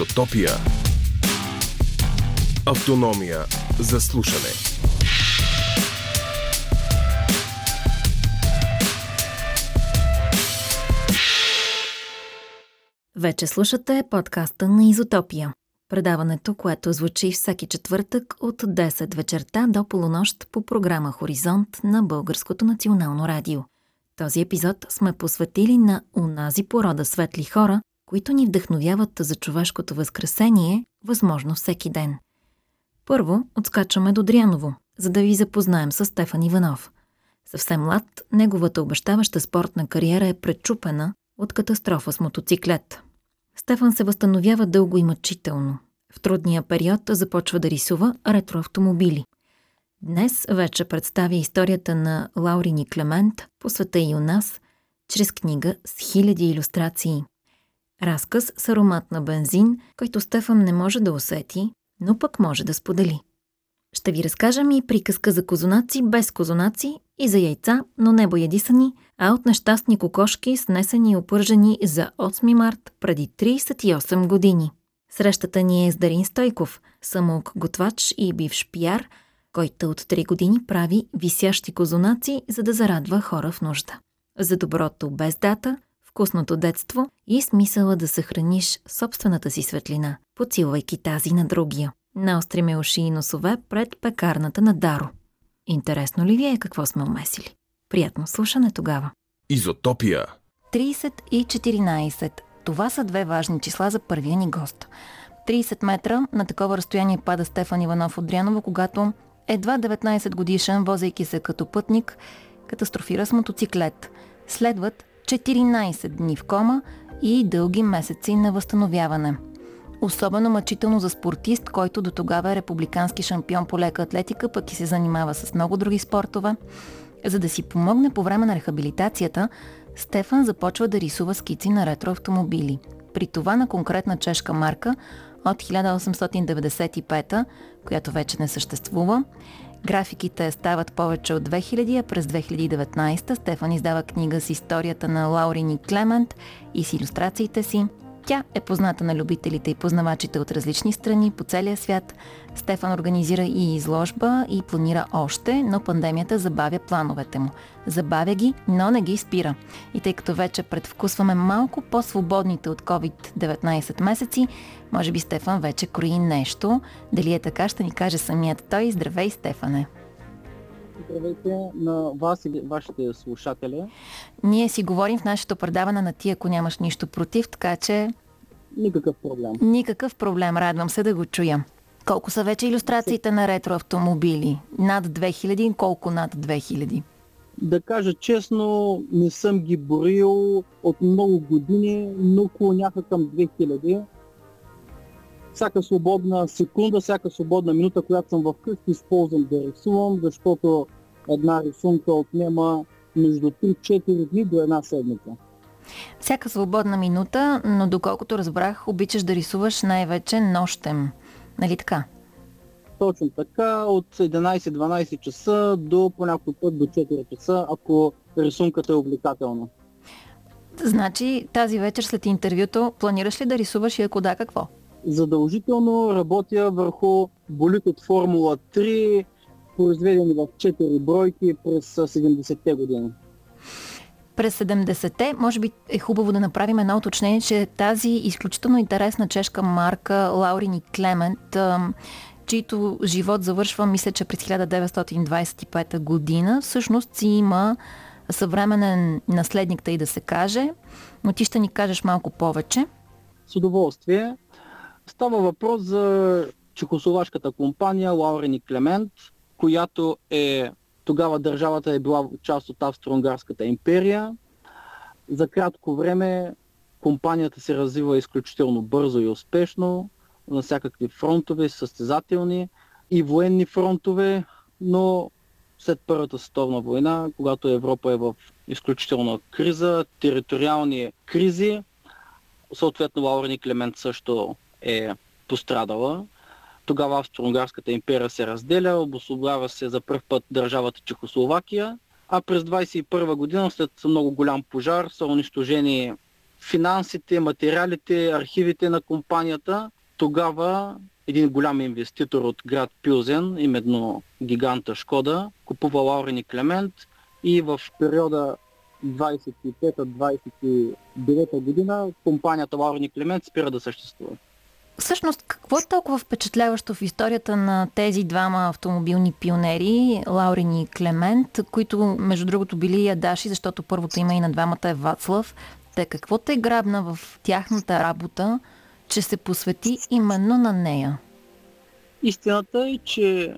Изотопия. Автономия за слушане. Вече слушате подкаста на Изотопия. Предаването, което звучи всеки четвъртък от 10 вечерта до полунощ по програма Хоризонт на Българското национално радио. Този епизод сме посветили на унази порода светли хора, които ни вдъхновяват за човешкото възкресение, възможно всеки ден. Първо отскачаме до Дряново, за да ви запознаем с Стефан Иванов. Съвсем млад, неговата обещаваща спортна кариера е пречупена от катастрофа с мотоциклет. Стефан се възстановява дълго и мъчително. В трудния период започва да рисува ретроавтомобили. Днес вече представя историята на Лаурини Клемент по света и у нас, чрез книга с хиляди иллюстрации. Разказ с аромат на бензин, който Стефан не може да усети, но пък може да сподели. Ще ви разкажем и приказка за козунаци без козунаци и за яйца, но не боядисани, а от нещастни кокошки, снесени и опържени за 8 март преди 38 години. Срещата ни е с Дарин Стойков, самоук готвач и бивш пияр, който от 3 години прави висящи козунаци, за да зарадва хора в нужда. За доброто без дата, вкусното детство и смисъла да съхраниш собствената си светлина, подсилвайки тази на другия. Наостриме уши и носове пред пекарната на Даро. Интересно ли ви е какво сме умесили? Приятно слушане тогава. Изотопия. 30 и 14. Това са две важни числа за първия ни гост. 30 метра на такова разстояние пада Стефан Иванов от Дряново, когато едва 19 годишен, возейки се като пътник, катастрофира с мотоциклет. Следват 14 дни в кома и дълги месеци на възстановяване. Особено мъчително за спортист, който до тогава е републикански шампион по лека атлетика, пък и се занимава с много други спортове. За да си помогне по време на рехабилитацията, Стефан започва да рисува скици на ретроавтомобили. При това на конкретна чешка марка от 1895, която вече не съществува. Графиките стават повече от 2000, а през 2019 Стефан издава книга с историята на Лаурини Клемент и с иллюстрациите си – тя е позната на любителите и познавачите от различни страни по целия свят. Стефан организира и изложба и планира още, но пандемията забавя плановете му. Забавя ги, но не ги спира. И тъй като вече предвкусваме малко по-свободните от COVID-19 месеци, може би Стефан вече крои нещо. Дали е така, ще ни каже самият той. Здравей, Стефане! Здравейте на вас и вашите слушатели. Ние си говорим в нашето предаване на ти, ако нямаш нищо против, така че... Никакъв проблем. Никакъв проблем, радвам се да го чуя. Колко са вече иллюстрациите на ретроавтомобили? Над 2000? Колко над 2000? Да кажа честно, не съм ги борил от много години, но клоняха към 2000 всяка свободна секунда, всяка свободна минута, която съм вкъщи, използвам да рисувам, защото една рисунка отнема между 3-4 дни до една седмица. Всяка свободна минута, но доколкото разбрах, обичаш да рисуваш най-вече нощем. Нали така? Точно така, от 11-12 часа до по някой път до 4 часа, ако рисунката е увлекателна. Значи тази вечер след интервюто планираш ли да рисуваш и ако да, какво? задължително работя върху болит от Формула 3, произведени в 4 бройки през 70-те години. През 70-те, може би е хубаво да направим едно уточнение, че тази изключително интересна чешка марка Лаурини Клемент, чийто живот завършва, мисля, че през 1925 година, всъщност си има съвременен наследник, тъй да се каже, но ти ще ни кажеш малко повече. С удоволствие. Става въпрос за чехословашката компания Лаурен и Клемент, която е тогава държавата е била част от Австро-Унгарската империя. За кратко време компанията се развива изключително бързо и успешно на всякакви фронтове, състезателни и военни фронтове, но след Първата световна война, когато Европа е в изключителна криза, териториални кризи, съответно Лаурен Клемент също е пострадала. Тогава Австро-Унгарската империя се разделя, обособява се за първ път държавата Чехословакия, а през 21 година, след много голям пожар, са унищожени финансите, материалите, архивите на компанията. Тогава един голям инвеститор от град Пюзен, именно гиганта Шкода, купува Лаурен и Клемент и в периода 25-29 година компанията Лаурен и Клемент спира да съществува. Всъщност, какво е толкова впечатляващо в историята на тези двама автомобилни пионери, Лаурин и Клемент, които, между другото, били ядаши, защото първото има и на двамата е Вацлав. Те какво те грабна в тяхната работа, че се посвети именно на нея? Истината е, че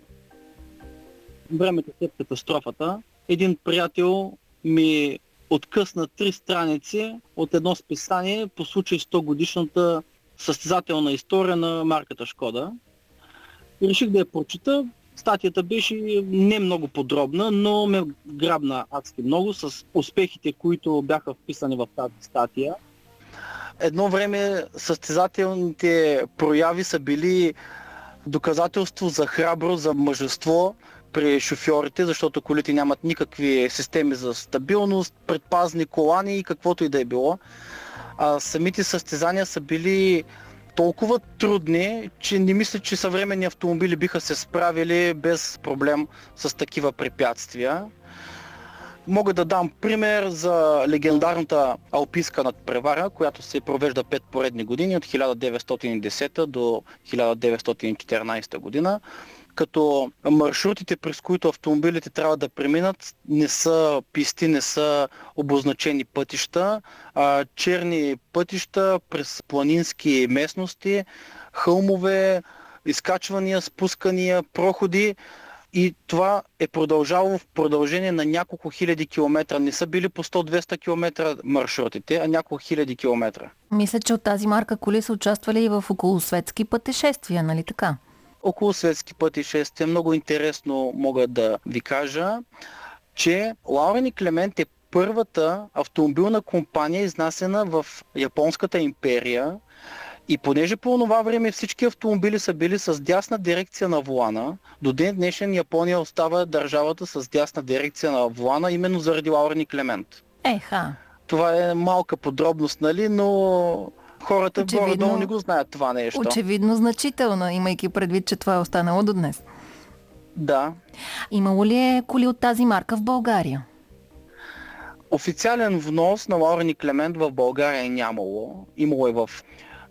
времето след катастрофата, един приятел ми откъсна три страници от едно списание по случай 100 годишната състезателна история на марката Шкода. Реших да я прочита. Статията беше не много подробна, но ме грабна адски много с успехите, които бяха вписани в тази статия. Едно време състезателните прояви са били доказателство за храброст, за мъжество при шофьорите, защото колите нямат никакви системи за стабилност, предпазни колани и каквото и да е било а самите състезания са били толкова трудни, че не мисля, че съвременни автомобили биха се справили без проблем с такива препятствия. Мога да дам пример за легендарната алпийска надпревара, която се провежда 5 поредни години от 1910 до 1914 година като маршрутите, през които автомобилите трябва да преминат, не са писти, не са обозначени пътища, а черни пътища през планински местности, хълмове, изкачвания, спускания, проходи. И това е продължало в продължение на няколко хиляди километра. Не са били по 100-200 километра маршрутите, а няколко хиляди километра. Мисля, че от тази марка коли са участвали и в околосветски пътешествия, нали така? Около светски пътешествия. Много интересно мога да ви кажа, че Лаурен и Клемент е първата автомобилна компания, изнасена в Японската империя. И понеже по това време всички автомобили са били с дясна дирекция на волана, до ден днешен Япония остава държавата с дясна дирекция на волана, именно заради Лаурен и Клемент. Еха. Това е малка подробност, нали, но хората очевидно, горе-долу не го знаят това нещо. Очевидно значително, имайки предвид, че това е останало до днес. Да. Имало ли е коли от тази марка в България? Официален внос на Лаурен и Клемент в България е нямало. Имало е в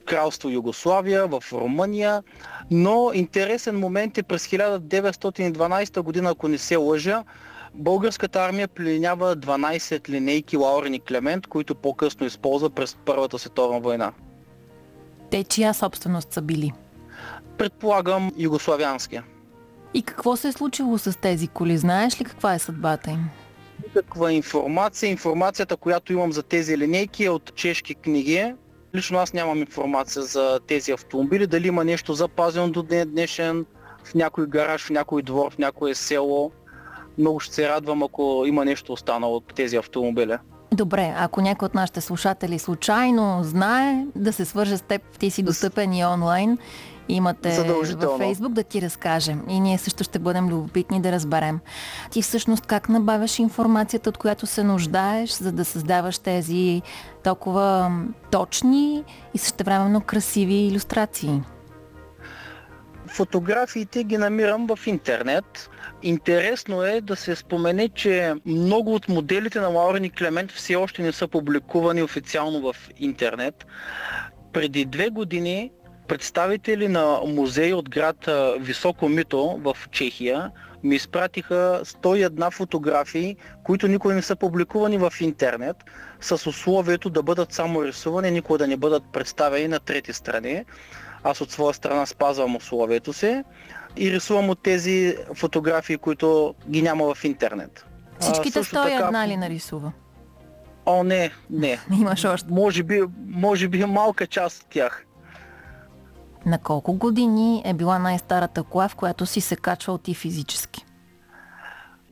Кралство Югославия, в Румъния, но интересен момент е през 1912 година, ако не се лъжа, Българската армия пленява 12 линейки Лаурен и Клемент, които по-късно използва през Първата световна война. Те чия собственост са били? Предполагам югославянския. И какво се е случило с тези коли? Знаеш ли каква е съдбата им? Никаква информация. Информацията, която имам за тези линейки е от чешки книги. Лично аз нямам информация за тези автомобили. Дали има нещо запазено до ден днешен в някой гараж, в някой двор, в някое село много ще се радвам, ако има нещо останало от тези автомобили. Добре, ако някой от нашите слушатели случайно знае да се свърже с теб, ти си достъпен и онлайн, имате във Фейсбук да ти разкажем. И ние също ще бъдем любопитни да разберем. Ти всъщност как набавяш информацията, от която се нуждаеш, за да създаваш тези толкова точни и същевременно красиви иллюстрации? Фотографиите ги намирам в интернет. Интересно е да се спомене, че много от моделите на Лаурен Клемент все още не са публикувани официално в интернет. Преди две години представители на музей от град Високо Мито в Чехия ми изпратиха 101 фотографии, които никога не са публикувани в интернет, с условието да бъдат само рисувани, никога да не бъдат представени на трети страни. Аз от своя страна спазвам условието си и рисувам от тези фотографии, които ги няма в интернет. Всичките а, 101 така... ли нарисува? О, не, не. Имаш още. Може би, може би малка част от тях. На колко години е била най-старата кола, в която си се качвал ти физически?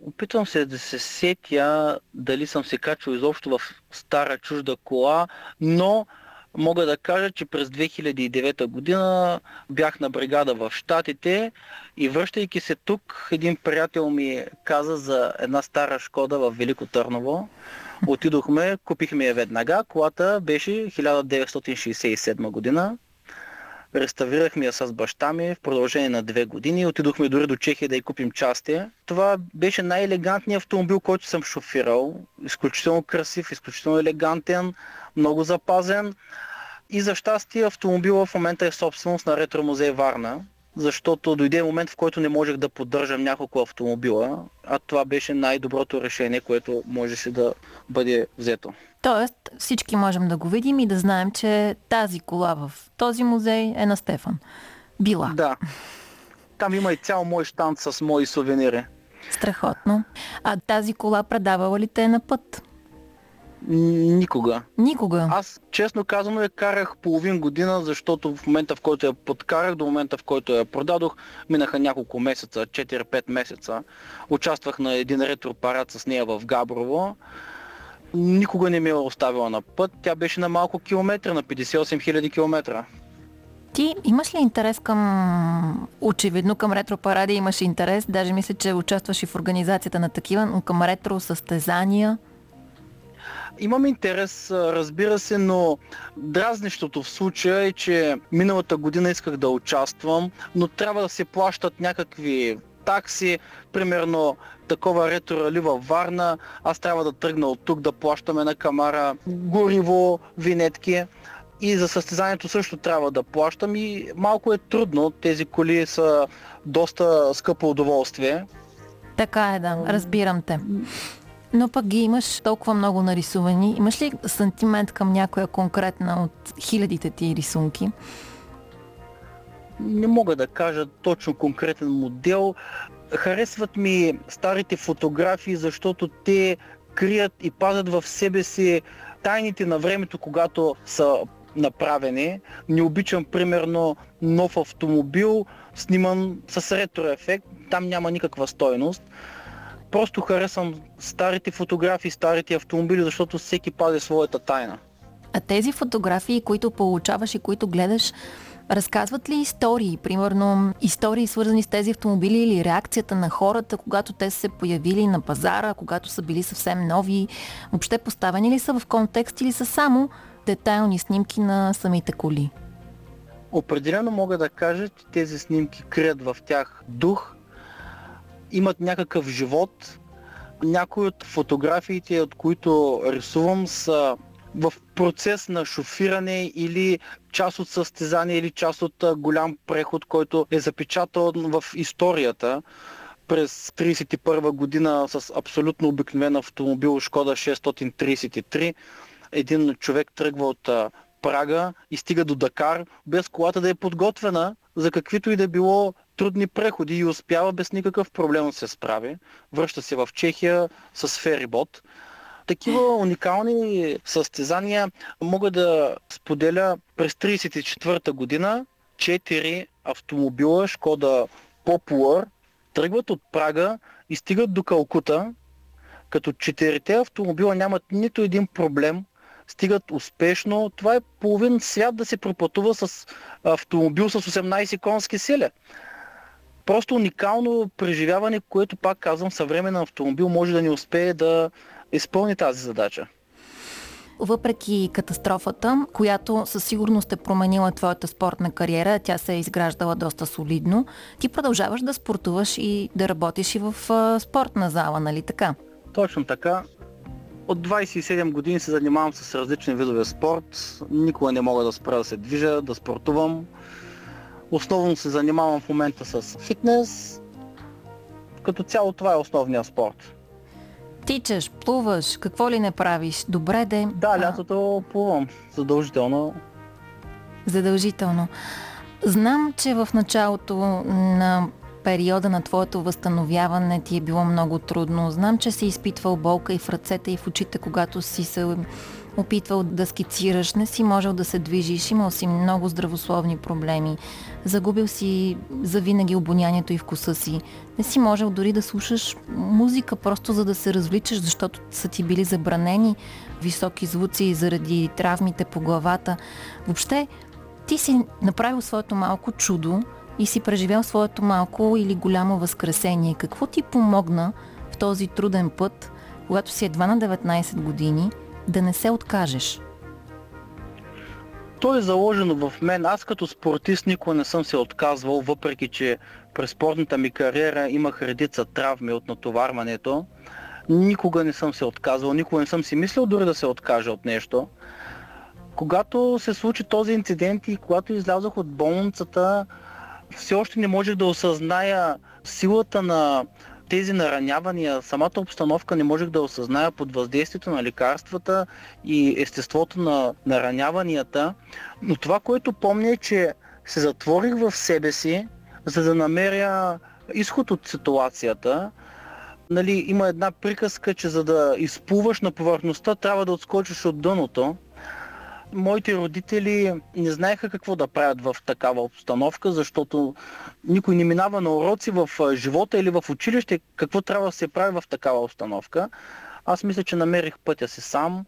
Опитвам се да се сетя дали съм се качвал изобщо в стара чужда кола, но мога да кажа, че през 2009 година бях на бригада в Штатите и връщайки се тук, един приятел ми каза за една стара Шкода в Велико Търново. Отидохме, купихме я веднага. Колата беше 1967 година. Реставрирахме я с баща ми в продължение на две години. Отидохме дори до Чехия да й купим части. Това беше най-елегантният автомобил, който съм шофирал. Изключително красив, изключително елегантен, много запазен. И за щастие автомобила в момента е собственост на ретро-музей Варна защото дойде момент, в който не можех да поддържам няколко автомобила, а това беше най-доброто решение, което можеше да бъде взето. Тоест всички можем да го видим и да знаем, че тази кола в този музей е на Стефан. Била. Да. Там има и цял мой штант с мои сувенири. Страхотно. А тази кола предавала ли те на път? Никога. Никога. Аз, честно казано, я карах половин година, защото в момента, в който я подкарах, до момента, в който я продадох, минаха няколко месеца, 4-5 месеца. Участвах на един ретропарад с нея в Габрово. Никога не ми е оставила на път. Тя беше на малко километра, на 58 000 километра. Ти имаш ли интерес към, очевидно към ретропаради имаш интерес, даже мисля, че участваш и в организацията на такива, но към ретро състезания? Имам интерес, разбира се, но дразнищото в случая е, че миналата година исках да участвам, но трябва да се плащат някакви такси, примерно такова ретро рали във Варна, аз трябва да тръгна от тук да плащаме на камара гориво, винетки. И за състезанието също трябва да плащам и малко е трудно. Тези коли са доста скъпо удоволствие. Така е, да. Разбирам те. Но пък ги имаш толкова много нарисувани. Имаш ли сантимент към някоя конкретна от хилядите ти рисунки? Не мога да кажа точно конкретен модел. Харесват ми старите фотографии, защото те крият и пазят в себе си тайните на времето, когато са направени. Не обичам, примерно, нов автомобил, сниман с ретро ефект. Там няма никаква стойност. Просто харесвам старите фотографии, старите автомобили, защото всеки пази своята тайна. А тези фотографии, които получаваш и които гледаш, разказват ли истории? Примерно истории свързани с тези автомобили или реакцията на хората, когато те са се появили на пазара, когато са били съвсем нови? Въобще поставени ли са в контекст или са само детайлни снимки на самите коли? Определено мога да кажа, че тези снимки крият в тях дух, имат някакъв живот. Някои от фотографиите, от които рисувам, са в процес на шофиране или част от състезание или част от голям преход, който е запечатан в историята през 1931 година с абсолютно обикновен автомобил Шкода 633. Един човек тръгва от Прага и стига до Дакар, без колата да е подготвена за каквито и да било трудни преходи и успява без никакъв проблем да се справи. Връща се в Чехия с ферибот. Такива уникални състезания мога да споделя през 1934 година. Четири автомобила Шкода Popular тръгват от Прага и стигат до Калкута, като четирите автомобила нямат нито един проблем, стигат успешно. Това е половин свят да се пропътува с автомобил с 18 конски сили просто уникално преживяване, което пак казвам, съвременен автомобил може да не успее да изпълни тази задача. Въпреки катастрофата, която със сигурност е променила твоята спортна кариера, тя се е изграждала доста солидно, ти продължаваш да спортуваш и да работиш и в спортна зала, нали така? Точно така. От 27 години се занимавам с различни видове спорт. Никога не мога да спра да се движа, да спортувам. Основно се занимавам в момента с фитнес. Като цяло това е основният спорт. Тичаш, плуваш, какво ли не правиш? Добре де. Да, лятото плувам. Задължително. Задължително. Знам, че в началото на периода на твоето възстановяване ти е било много трудно. Знам, че си изпитвал болка и в ръцете и в очите, когато си се опитвал да скицираш, не си можел да се движиш, имал си много здравословни проблеми, загубил си завинаги обонянието и вкуса си, не си можел дори да слушаш музика, просто за да се развличаш, защото са ти били забранени високи звуци заради травмите по главата. Въобще, ти си направил своето малко чудо и си преживял своето малко или голямо възкресение. Какво ти помогна в този труден път, когато си едва на 19 години, да не се откажеш? То е заложено в мен. Аз като спортист никога не съм се отказвал, въпреки че през спортната ми кариера имах редица травми от натоварването. Никога не съм се отказвал, никога не съм си мислил дори да се откажа от нещо. Когато се случи този инцидент и когато излязох от болницата, все още не можех да осъзная силата на тези наранявания, самата обстановка не можех да осъзная под въздействието на лекарствата и естеството на нараняванията. Но това, което помня е, че се затворих в себе си, за да намеря изход от ситуацията. Нали, има една приказка, че за да изплуваш на повърхността, трябва да отскочиш от дъното моите родители не знаеха какво да правят в такава обстановка, защото никой не минава на уроци в живота или в училище какво трябва да се прави в такава обстановка. Аз мисля, че намерих пътя си сам.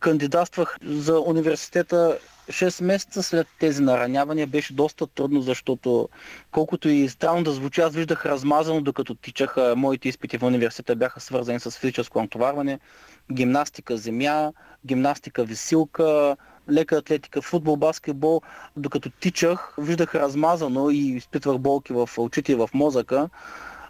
Кандидатствах за университета 6 месеца след тези наранявания беше доста трудно, защото колкото и странно да звучи, аз виждах размазано, докато тичаха моите изпити в университета бяха свързани с физическо натоварване, гимнастика земя, гимнастика висилка, лека атлетика, футбол, баскетбол. Докато тичах, виждах размазано и изпитвах болки в очите и в мозъка,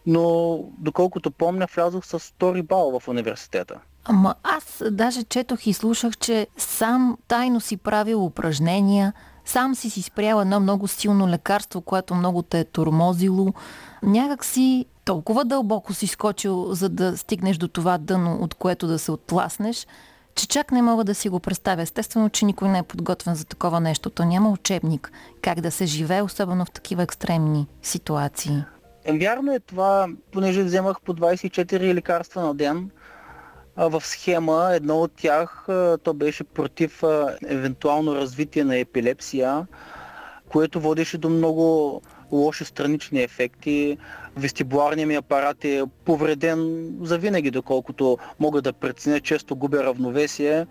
но доколкото помня, влязох с втори бал в университета. Ама аз даже четох и слушах, че сам тайно си правил упражнения, сам си си спрял едно много силно лекарство, което много те е тормозило. Някак си толкова дълбоко си скочил, за да стигнеш до това дъно, от което да се отласнеш, че чак не мога да си го представя. Естествено, че никой не е подготвен за такова нещо. То няма учебник как да се живее, особено в такива екстремни ситуации. Вярно е това, понеже вземах по 24 лекарства на ден – в схема. Едно от тях то беше против евентуално развитие на епилепсия, което водеше до много лоши странични ефекти. Вестибуларният ми апарат е повреден за винаги, доколкото мога да преценя, често губя равновесие.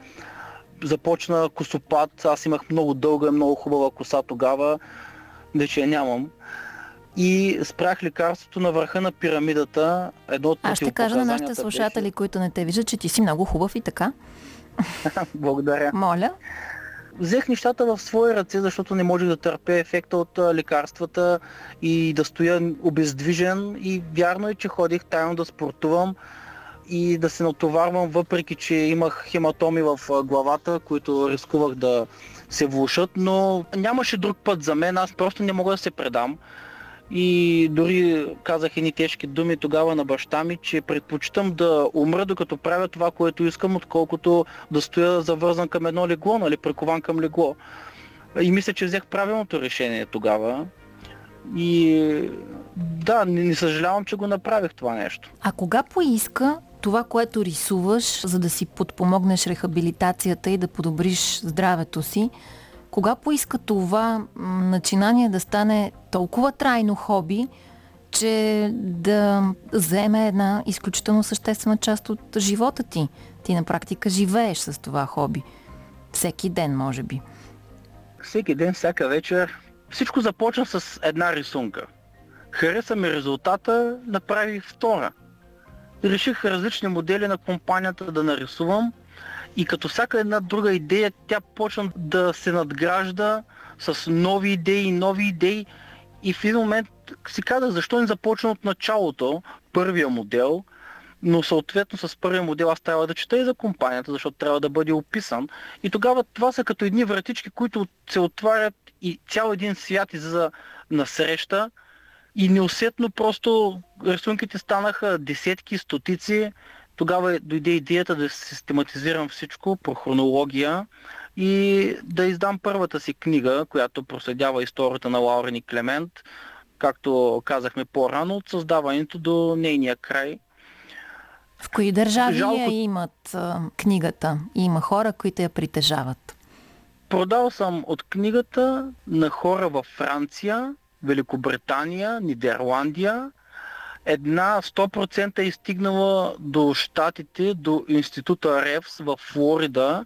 Започна косопад, аз имах много дълга и много хубава коса тогава, вече я нямам и спрях лекарството на върха на пирамидата. Едно от Аз ще кажа на нашите слушатели, беше... които не те виждат, че ти си много хубав и така. Благодаря. Моля. Взех нещата в свои ръце, защото не можех да търпя ефекта от лекарствата и да стоя обездвижен. И вярно е, че ходих тайно да спортувам и да се натоварвам, въпреки че имах хематоми в главата, които рискувах да се влушат, но нямаше друг път за мен, аз просто не мога да се предам. И дори казах едни тежки думи тогава на баща ми, че предпочитам да умра, докато правя това, което искам, отколкото да стоя завързан към едно легло, нали, прикован към легло. И мисля, че взех правилното решение тогава. И да, не, не съжалявам, че го направих това нещо. А кога поиска това, което рисуваш, за да си подпомогнеш рехабилитацията и да подобриш здравето си, кога поиска това начинание да стане толкова трайно хоби, че да вземе една изключително съществена част от живота ти? Ти на практика живееш с това хоби. Всеки ден, може би. Всеки ден, всяка вечер. Всичко започна с една рисунка. Хареса ми резултата, направих втора. Реших различни модели на компанията да нарисувам и като всяка една друга идея, тя почна да се надгражда с нови идеи, нови идеи. И в един момент си казах, защо не започна от началото, първия модел, но съответно с първия модел аз трябва да чета и за компанията, защото трябва да бъде описан. И тогава това са като едни вратички, които се отварят и цял един свят излиза на среща. И неусетно просто рисунките станаха десетки, стотици тогава дойде идеята да систематизирам всичко по хронология и да издам първата си книга, която проследява историята на Лаурен и Клемент, както казахме по-рано, от създаването до нейния край. В кои държави Жалко- я имат книгата? Има хора, които я притежават. Продал съм от книгата на хора във Франция, Великобритания, Нидерландия. Една 100% е стигнала до щатите, до института Ревс в Флорида,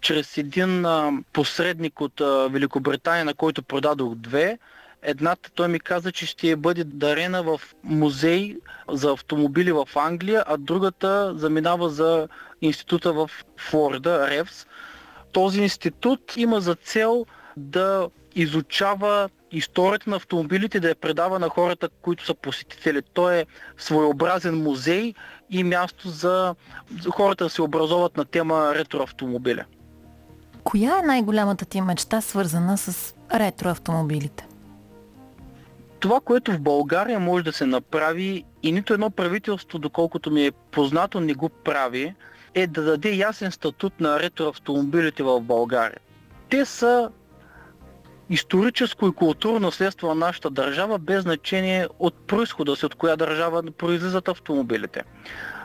чрез един а, посредник от а, Великобритания, на който продадох две. Едната той ми каза, че ще бъде дарена в музей за автомобили в Англия, а другата заминава за института в Флорида, Ревс. Този институт има за цел да изучава историята на автомобилите, да я предава на хората, които са посетители. Той е своеобразен музей и място за хората да се образоват на тема ретроавтомобиля. Коя е най-голямата ти мечта, свързана с ретроавтомобилите? Това, което в България може да се направи и нито едно правителство, доколкото ми е познато, не го прави, е да даде ясен статут на ретроавтомобилите в България. Те са историческо и културно наследство на нашата държава, без значение от происхода си, от коя държава произлизат автомобилите.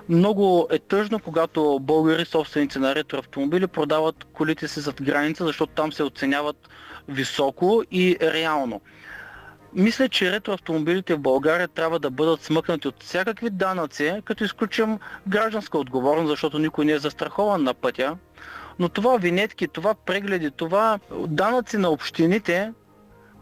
Много е тъжно, когато българи, собственици на ретроавтомобили, продават колите си зад граница, защото там се оценяват високо и реално. Мисля, че ретроавтомобилите в България трябва да бъдат смъкнати от всякакви данъци, като изключим гражданска отговорност, защото никой не е застрахован на пътя. Но това винетки, това прегледи, това данъци на общините,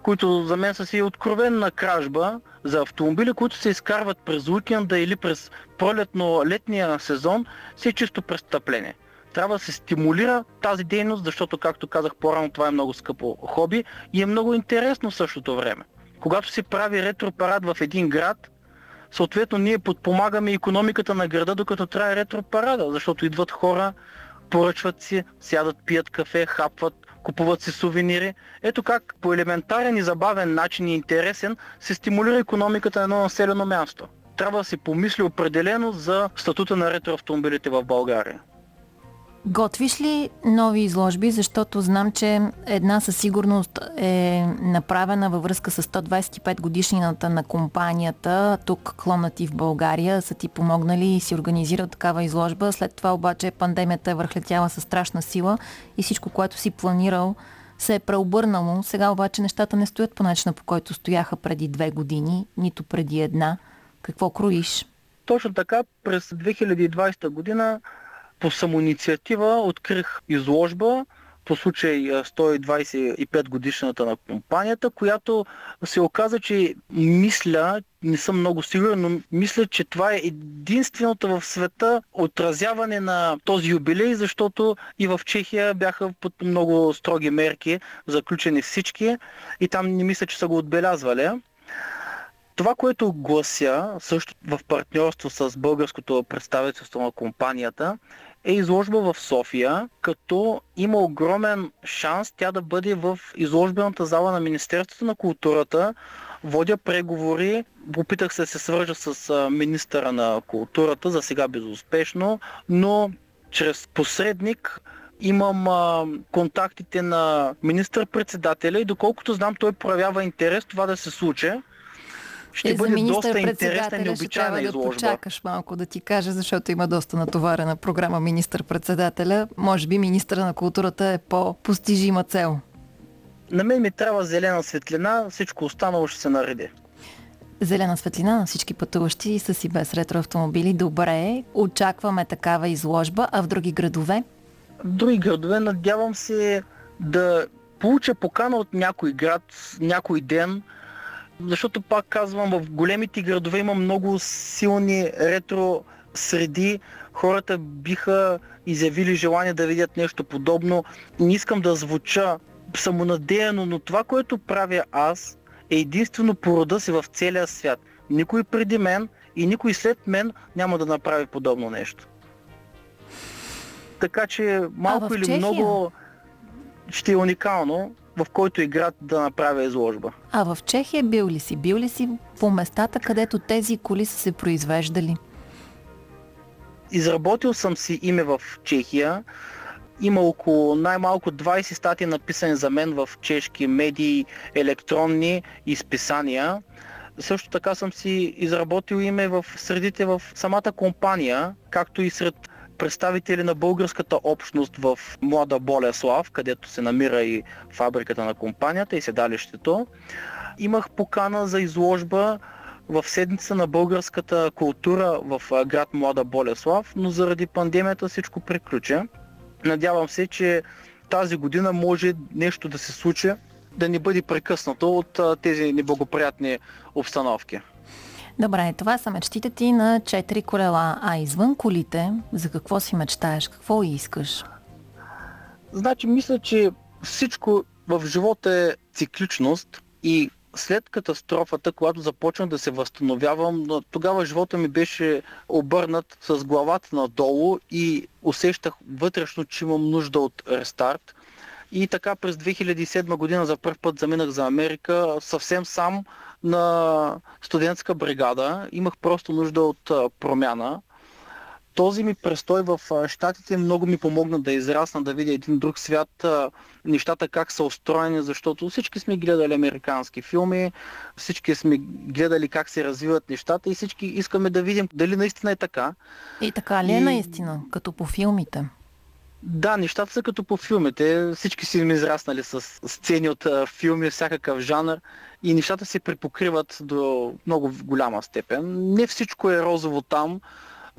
които за мен са си откровенна кражба за автомобили, които се изкарват през уикенда или през пролетно-летния сезон, си е чисто престъпление. Трябва да се стимулира тази дейност, защото, както казах по-рано, това е много скъпо хоби и е много интересно в същото време. Когато се прави ретропарад в един град, съответно ние подпомагаме економиката на града, докато трае ретропарада, защото идват хора, поръчват си, сядат, пият кафе, хапват, купуват си сувенири. Ето как по елементарен и забавен начин и интересен се стимулира економиката на едно населено място. Трябва да се помисли определено за статута на ретроавтомобилите в България. Готвиш ли нови изложби, защото знам, че една със сигурност е направена във връзка с 125 годишнината на компанията, тук клонът в България, са ти помогнали и си организирал такава изложба. След това обаче пандемията е върхлетяла със страшна сила и всичко, което си планирал, се е преобърнало. Сега обаче нещата не стоят по начина, по който стояха преди две години, нито преди една. Какво кроиш? Точно така, през 2020 година по самоинициатива открих изложба по случай а, 125 годишната на компанията, която се оказа, че мисля, не съм много сигурен, но мисля, че това е единственото в света отразяване на този юбилей, защото и в Чехия бяха под много строги мерки, заключени всички и там не мисля, че са го отбелязвали. Това, което глася също в партньорство с българското представителство на компанията, е изложба в София, като има огромен шанс тя да бъде в изложбената зала на Министерството на културата. Водя преговори, опитах се да се свържа с министъра на културата, за сега безуспешно, но чрез посредник имам а, контактите на министър-председателя и доколкото знам той проявява интерес това да се случи. Ще Е, за бъде доста интересна министър-председателя ще необичайна трябва да изложба. почакаш малко да ти кажа, защото има доста натоварена програма министър-председателя. Може би министъра на културата е по-постижима цел. На мен ми трябва зелена светлина, всичко останало ще се нареди. Зелена светлина на всички пътуващи с и без ретроавтомобили. Добре, очакваме такава изложба, а в други градове? В други градове надявам се да получа покана от някой град, някой ден, защото пак казвам, в големите градове има много силни ретро среди. Хората биха изявили желание да видят нещо подобно. Не искам да звуча самонадеяно, но това, което правя аз, е единствено по рода си в целия свят. Никой преди мен и никой след мен няма да направи подобно нещо. Така че малко в или Чехия? много ще е уникално в който и град да направя изложба. А в Чехия бил ли си? Бил ли си по местата, където тези коли са се произвеждали? Изработил съм си име в Чехия. Има около най-малко 20 статии написани за мен в чешки медии, електронни изписания. Също така съм си изработил име в средите в самата компания, както и сред представители на българската общност в Млада Болеслав, където се намира и фабриката на компанията и седалището. Имах покана за изложба в седмица на българската култура в град Млада Болеслав, но заради пандемията всичко приключи. Надявам се, че тази година може нещо да се случи, да не бъде прекъснато от тези неблагоприятни обстановки. Добре, това са мечтите ти на четири колела, а извън колите, за какво си мечтаеш, какво искаш? Значи, мисля, че всичко в живота е цикличност и след катастрофата, когато започнах да се възстановявам, тогава живота ми беше обърнат с главата надолу и усещах вътрешно, че имам нужда от рестарт. И така през 2007 година за първ път заминах за Америка съвсем сам на студентска бригада. Имах просто нужда от промяна. Този ми престой в Штатите много ми помогна да израсна, да видя един друг свят, нещата как са устроени, защото всички сме гледали американски филми, всички сме гледали как се развиват нещата и всички искаме да видим дали наистина е така. И така ли е и... наистина, като по филмите? Да, нещата са като по филмите. Всички си израснали с сцени от филми, всякакъв жанр и нещата се припокриват до много голяма степен. Не всичко е розово там,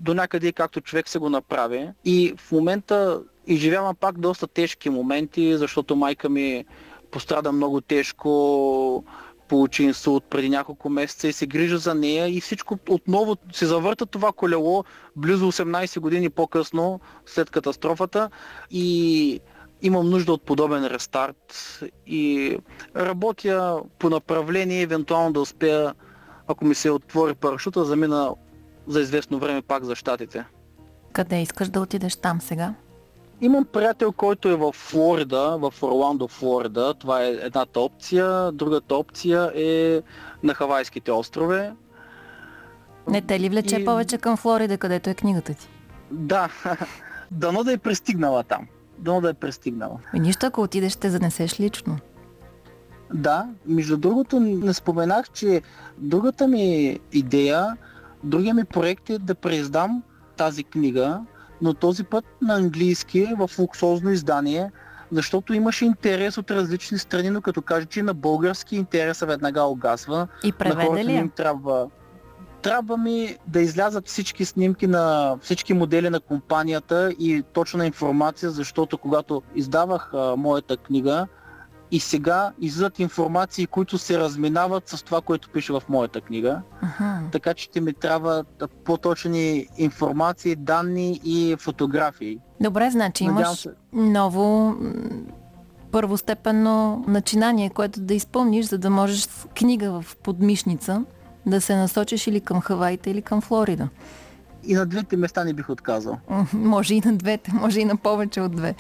до някъде както човек се го направи. И в момента изживявам пак доста тежки моменти, защото майка ми пострада много тежко, получи инсулт преди няколко месеца и се грижа за нея и всичко отново се завърта това колело близо 18 години по-късно след катастрофата и имам нужда от подобен рестарт и работя по направление, евентуално да успея, ако ми се отвори парашута, замина за известно време пак за щатите. Къде искаш да отидеш там сега? Имам приятел, който е в Флорида, в Орландо, Флорида. Това е едната опция. Другата опция е на Хавайските острове. Не те ли влече и... повече към Флорида, където е книгата ти? Да, дано да е пристигнала там. Дано да е пристигнала. И нищо, ако отидеш, ще занесеш лично. Да, между другото не споменах, че другата ми идея, другия ми проект е да преиздам тази книга, но този път на английски в луксозно издание, защото имаше интерес от различни страни, но като кажа, че на български интереса веднага огасва. И преведе ли? Им трябва, трябва ми да излязат всички снимки на всички модели на компанията и точна информация, защото когато издавах а, моята книга, и сега излизат информации, които се разминават с това, което пише в моята книга. Uh-huh. Така че ще ми трябва по-точни информации, данни и фотографии. Добре, значи Надявам имаш се... ново първостепенно начинание, което да изпълниш, за да можеш с книга в подмишница да се насочиш или към Хавайите, или към Флорида. И на двете места не бих отказал. може и на двете, може и на повече от две.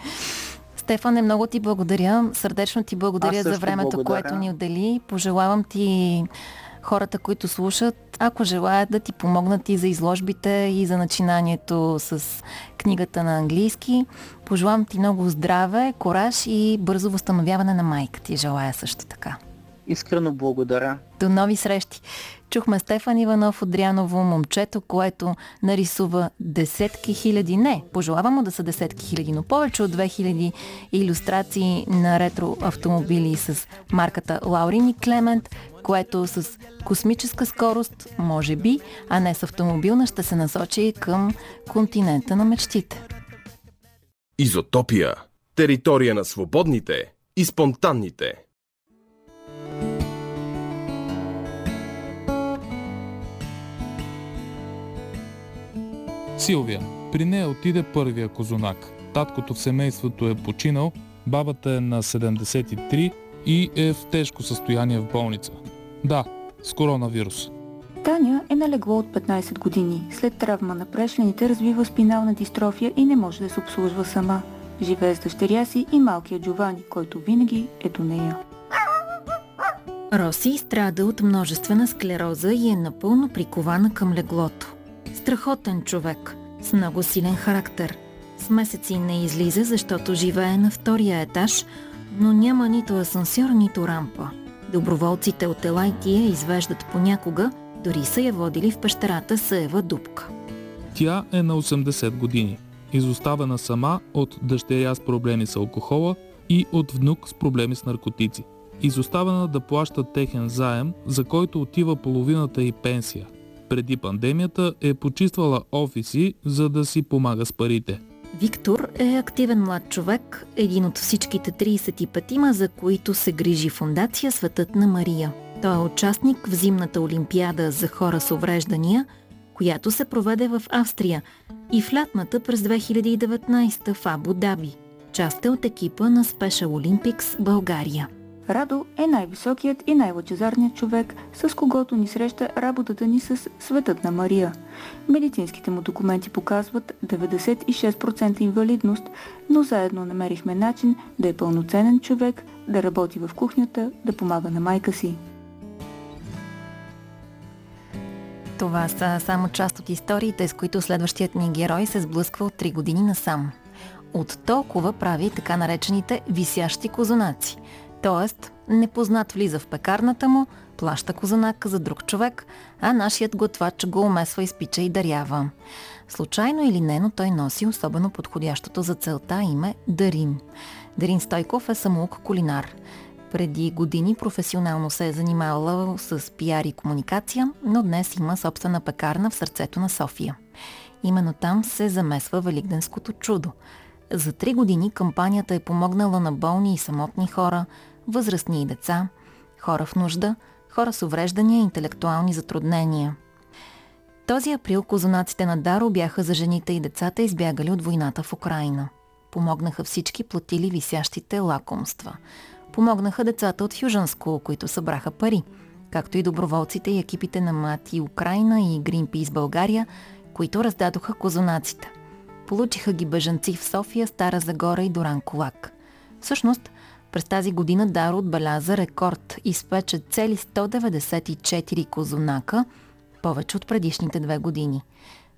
Стефане, много ти благодаря. Сърдечно ти благодаря за времето, благодаря. което ни отдели. Пожелавам ти хората, които слушат, ако желаят да ти помогнат и за изложбите, и за начинанието с книгата на английски. Пожелавам ти много здраве, кораж и бързо възстановяване на майка ти. Желая също така. Искрено благодаря. До нови срещи. Чухме Стефан Иванов от Дряново, момчето, което нарисува десетки хиляди, не, пожелавам му да са десетки хиляди, но повече от 2000 иллюстрации на ретро автомобили с марката Лаурин и Клемент, което с космическа скорост, може би, а не с автомобилна, ще се насочи към континента на мечтите. Изотопия. Територия на свободните и спонтанните. Силвия. При нея отиде първия козунак. Таткото в семейството е починал, бабата е на 73 и е в тежко състояние в болница. Да, с коронавирус. Таня е налегло от 15 години. След травма на прешлените развива спинална дистрофия и не може да се обслужва сама. Живее с дъщеря си и малкият Джовани, който винаги е до нея. Роси страда от множествена склероза и е напълно прикована към леглото. Страхотен човек, с много силен характер. С месеци не излиза, защото живее на втория етаж, но няма нито асансьор, нито рампа. Доброволците от Елайтия извеждат понякога, дори са я водили в пещерата Саева дупка. Тя е на 80 години. Изоставена сама от дъщеря с проблеми с алкохола и от внук с проблеми с наркотици. Изоставена да плаща техен заем, за който отива половината и пенсия. Преди пандемията е почиствала офиси, за да си помага с парите. Виктор е активен млад човек, един от всичките 35-ма, за които се грижи фундация Светът на Мария. Той е участник в зимната олимпиада за хора с увреждания, която се проведе в Австрия и в лятната през 2019 в Абу Даби. Част е от екипа на Special Olympics България. Радо е най-високият и най-лъчезарният човек, с когото ни среща работата ни с Светът на Мария. Медицинските му документи показват 96% инвалидност, но заедно намерихме начин да е пълноценен човек, да работи в кухнята, да помага на майка си. Това са само част от историите, с които следващият ни герой се сблъсква от 3 години насам. От толкова прави така наречените висящи козунаци – Тоест, непознат влиза в пекарната му, плаща козанак за друг човек, а нашият готвач го умесва, изпича и дарява. Случайно или не, но той носи особено подходящото за целта име Дарин. Дарин Стойков е самоук кулинар. Преди години професионално се е занимавала с пиар и комуникация, но днес има собствена пекарна в сърцето на София. Именно там се замесва Великденското чудо. За три години кампанията е помогнала на болни и самотни хора, възрастни и деца, хора в нужда, хора с увреждания и интелектуални затруднения. Този април козунаците на Даро бяха за жените и децата избягали от войната в Украина. Помогнаха всички платили висящите лакомства. Помогнаха децата от Хюжанско, които събраха пари, както и доброволците и екипите на Мати Украина и Greenpeace България, които раздадоха козунаците. Получиха ги бежанци в София, Стара Загора и Доран Колак. Всъщност, през тази година Даро отбеляза рекорд. Изпече цели 194 козунака, повече от предишните две години.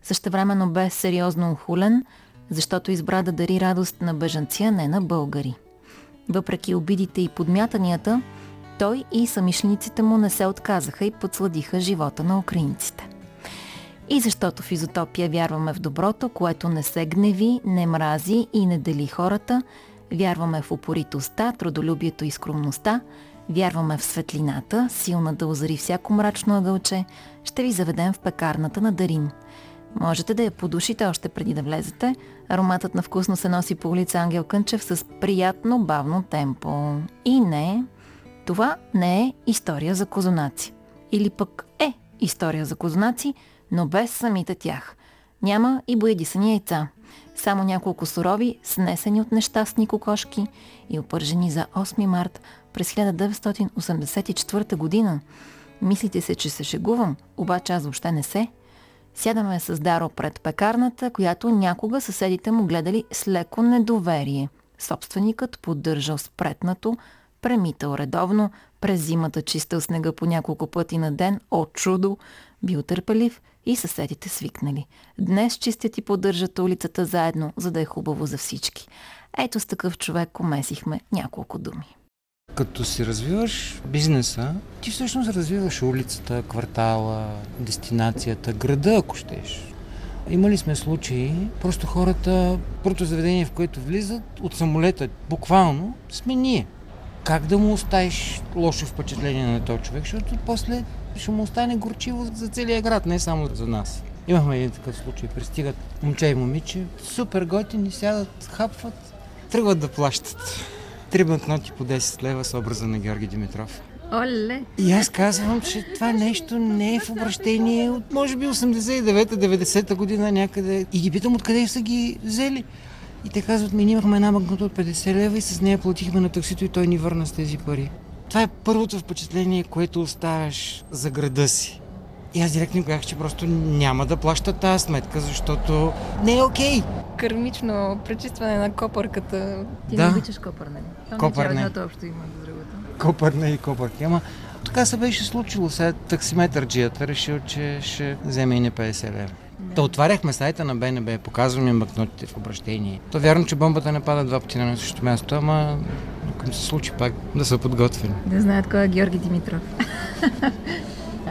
Същевременно бе сериозно охулен, защото избра да дари радост на бежанци, а не на българи. Въпреки обидите и подмятанията, той и самишлениците му не се отказаха и подсладиха живота на украинците. И защото в изотопия вярваме в доброто, което не се гневи, не мрази и не дели хората – Вярваме в упоритостта, трудолюбието и скромността, вярваме в светлината, силна да озари всяко мрачно ъгълче, ще ви заведем в пекарната на Дарин. Можете да я подушите още преди да влезете. Ароматът на вкусно се носи по улица Ангел Кънчев с приятно бавно темпо. И не, това не е история за козунаци. Или пък е история за козунаци, но без самите тях. Няма и боядисани яйца само няколко сурови, снесени от нещастни кокошки и опържени за 8 март през 1984 година. Мислите се, че се шегувам, обаче аз въобще не се. Сядаме с Даро пред пекарната, която някога съседите му гледали с леко недоверие. Собственикът поддържал спретнато, премитал редовно, през зимата чистил снега по няколко пъти на ден, о чудо, бил търпелив и съседите свикнали. Днес чистят и поддържат улицата заедно, за да е хубаво за всички. Ето с такъв човек умесихме няколко думи. Като си развиваш бизнеса, ти всъщност развиваш улицата, квартала, дестинацията, града, ако щеш. Имали сме случаи, просто хората, първото заведение, в което влизат, от самолета, буквално, сме ние. Как да му оставиш лошо впечатление на този човек, защото после ще му остане горчиво за целия град, не само за нас. Имахме един такъв случай. Пристигат момче и момиче, супер готини, сядат, хапват, тръгват да плащат. Три банкноти по 10 лева с образа на Георги Димитров. Оле! И аз казвам, че това нещо не е в обращение от може би 89-90 година някъде. И ги питам откъде са ги взели. И те казват, ми имахме една банкнота от 50 лева и с нея платихме на таксито и той ни върна с тези пари. Това е първото впечатление, което оставяш за града си. И аз директно казах, че просто няма да плаща тази сметка, защото не е окей. Okay. Кърмично пречистване на копърката. Ти да. не обичаш копър, не? Копър не. общо има с другото. Копър не и копърки. Ама така се беше случило. Сега таксиметърджията решил, че ще вземе и не 50 лева. Да. Та отваряхме сайта на БНБ, показваме банкнотите в обращение. То вярно, че бомбата не пада два пъти на същото място, ама им се случи пак да са подготвени. Да знаят кой е Георги Димитров.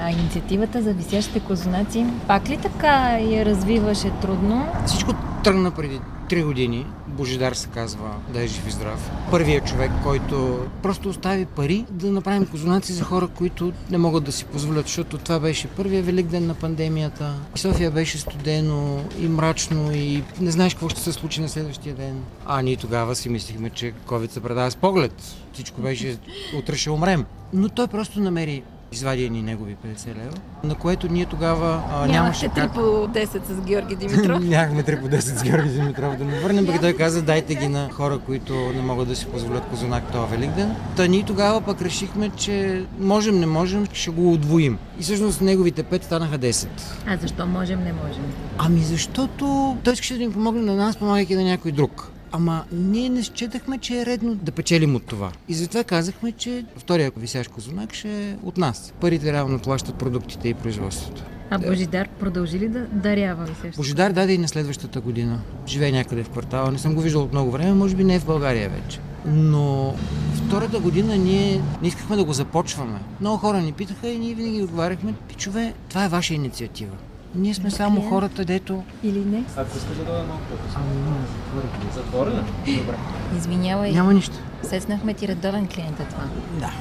А инициативата за висящите козунаци, пак ли така я развиваше трудно? Всичко тръгна преди три години. Божидар се казва, да е жив и здрав. Първият човек, който просто остави пари да направим козунаци за хора, които не могат да си позволят, защото това беше първия велик ден на пандемията. София беше студено и мрачно и не знаеш какво ще се случи на следващия ден. А ние тогава си мислихме, че COVID се предава с поглед. Всичко беше утре ще умрем. Но той просто намери извади ни негови 50 лева, на което ние тогава а, нямаше 3 как... по 10 с Георги Димитров. Нямахме 3 по 10 с Георги Димитров да му върнем, пък той каза дайте ги на хора, които не могат да си позволят козунак това Великден. Та ние тогава пък решихме, че можем, не можем, ще го удвоим. И всъщност неговите 5 станаха 10. А защо можем, не можем? Ами защото той искаше да ни помогне на нас, помагайки на някой друг. Ама ние не считахме, че е редно да печелим от това. И затова казахме, че втория висящ козунак ще е от нас. Парите реално плащат продуктите и производството. А Божидар продължи ли да дарява висящите? Божидар даде и на следващата година. Живее някъде в квартала. Не съм го виждал от много време, може би не е в България вече. Но втората година ние не искахме да го започваме. Много хора ни питаха и ние винаги отговаряхме, пичове, това е ваша инициатива. Ние сме само хората, дето... Или не? Ако искаш да дойда малко по-късно. Ами, Затворена? Добре. Извинявай, Няма нищо. сеснахме ти редовен клиент е това. Да,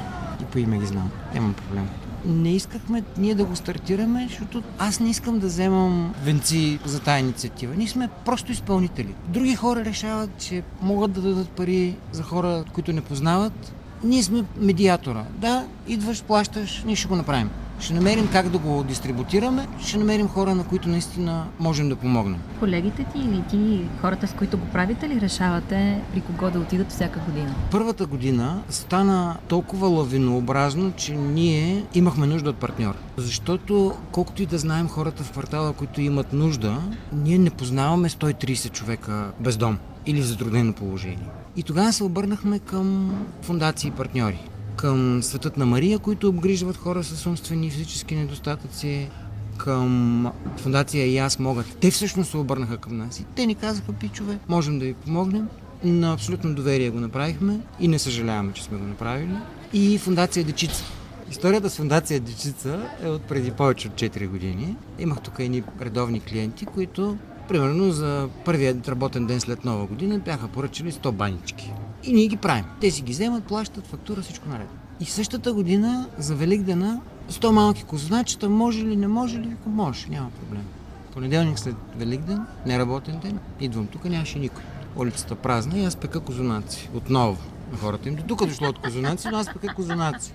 и по име ги знам. Нямам проблем. Не искахме ние да го стартираме, защото аз не искам да вземам венци за тази инициатива. Ние сме просто изпълнители. Други хора решават, че могат да дадат пари за хора, които не познават. Ние сме медиатора. Да, идваш, плащаш, ние ще го направим. Ще намерим как да го дистрибутираме, ще намерим хора, на които наистина можем да помогнем. Колегите ти или ти, хората с които го правите ли, решавате при кого да отидат всяка година? Първата година стана толкова лавинообразно, че ние имахме нужда от партньор. Защото колкото и да знаем хората в квартала, които имат нужда, ние не познаваме 130 човека без дом или в затруднено положение. И тогава се обърнахме към фундации и партньори. Към Светът на Мария, които обгрижват хора с умствени и физически недостатъци, към фундация И аз мога. Те всъщност се обърнаха към нас и те ни казаха, пичове, можем да ви помогнем. На абсолютно доверие го направихме и не съжаляваме, че сме го направили. И фундация Дечица. Историята с фундация Дечица е от преди повече от 4 години. Имах тук едни редовни клиенти, които примерно за първият работен ден след нова година бяха поръчали 100 банички. И ние ги правим. Те си ги вземат, плащат фактура, всичко наред. И същата година за Великдена 100 малки козначета, може ли, не може ли, викам, може, няма проблем. Понеделник след Великден, неработен ден, идвам тук, нямаше никой. Улицата празна и аз пека козунаци. Отново. На хората им до тук дошло от козунаци, но аз пека козунаци.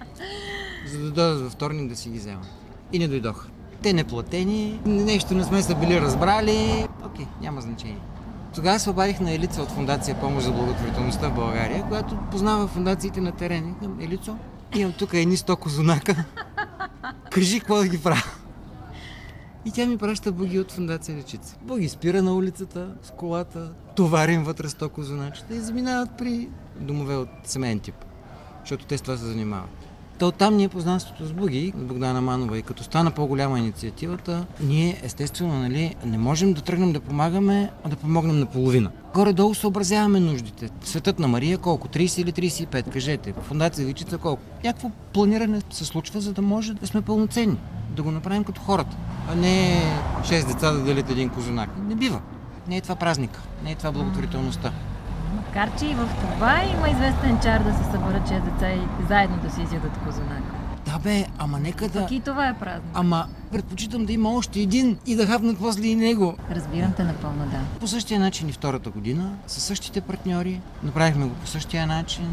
За да дойдат във вторник да си ги взема. И не дойдоха. Те неплатени, нещо не сме се били разбрали. Окей, няма значение. Тогава се обадих на Елица от Фундация Помощ за благотворителността в България, която познава фундациите на терен. Викам, Елицо, имам тук едни 100 козунака. Кажи какво да ги правя. И тя ми праща буги от фундация Лечица. Буги спира на улицата с колата, товарим вътре 100 козуначета и заминават при домове от семейен тип. Защото те с това се занимават. Та оттам ние познанството с Буги, Богдана Манова и като стана по-голяма инициативата, ние естествено нали, не можем да тръгнем да помагаме, а да помогнем на половина. Горе-долу съобразяваме нуждите. Светът на Мария колко? 30 или 35? Кажете. Фундация Вичица колко? Някакво планиране се случва, за да може да сме пълноценни. Да го направим като хората. А не 6 деца да делят един козунак. Не бива. Не е това празника. Не е това благотворителността. Макар, че и в това има известен чар да се съберат 6 деца и заедно да си изядат козунак. Да бе, ама нека да... Пък и това е празник. Ама предпочитам да има още един и да хапнат после и него. Разбирам те напълно, да. По същия начин и втората година, със същите партньори, направихме го по същия начин.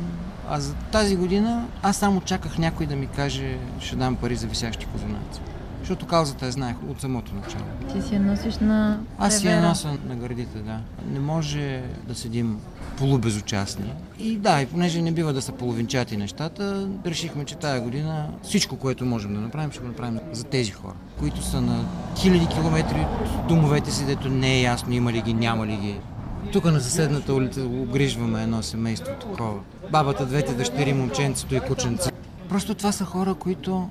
А за тази година аз само чаках някой да ми каже, ще дам пари за висящи козунаци. Защото каузата я знаех от самото начало. Ти си я носиш на Аз си я нося на гърдите, да. Не може да седим полубезучастни. И да, и понеже не бива да са половинчати нещата, решихме, че тая година всичко, което можем да направим, ще го направим за тези хора, които са на хиляди километри от домовете си, дето не е ясно има ли ги, няма ли ги. Тук на съседната улица огрижваме едно семейство такова. Бабата, двете дъщери, момченцето и кученце. Просто това са хора, които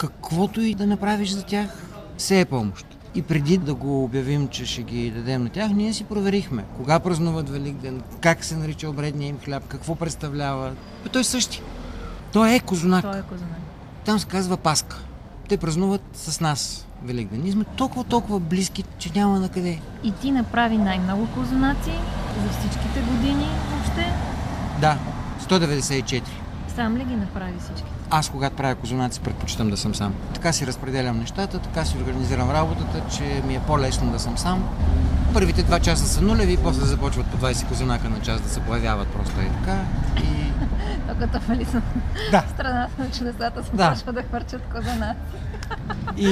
каквото и да направиш за тях, все е помощ. И преди да го обявим, че ще ги дадем на тях, ние си проверихме кога празнуват Великден, как се нарича обредния им хляб, какво представлява. Бе, Той същи. Той е козунак. Той е козунак. Там се казва Паска. Те празнуват с нас Великден. Ние сме толкова, толкова близки, че няма на къде. И ти направи най-много козунаци за всичките години въобще. Да, 194. Сам ли ги направи всички? Аз, когато правя козунаци, предпочитам да съм сам. Така си разпределям нещата, така си организирам работата, че ми е по-лесно да съм сам. Първите два часа са нулеви, после започват по 20 козунака на час да се появяват просто и така. И То като в Алиса Да. страната на чудесата се Да. да хвърчат козунаци. И,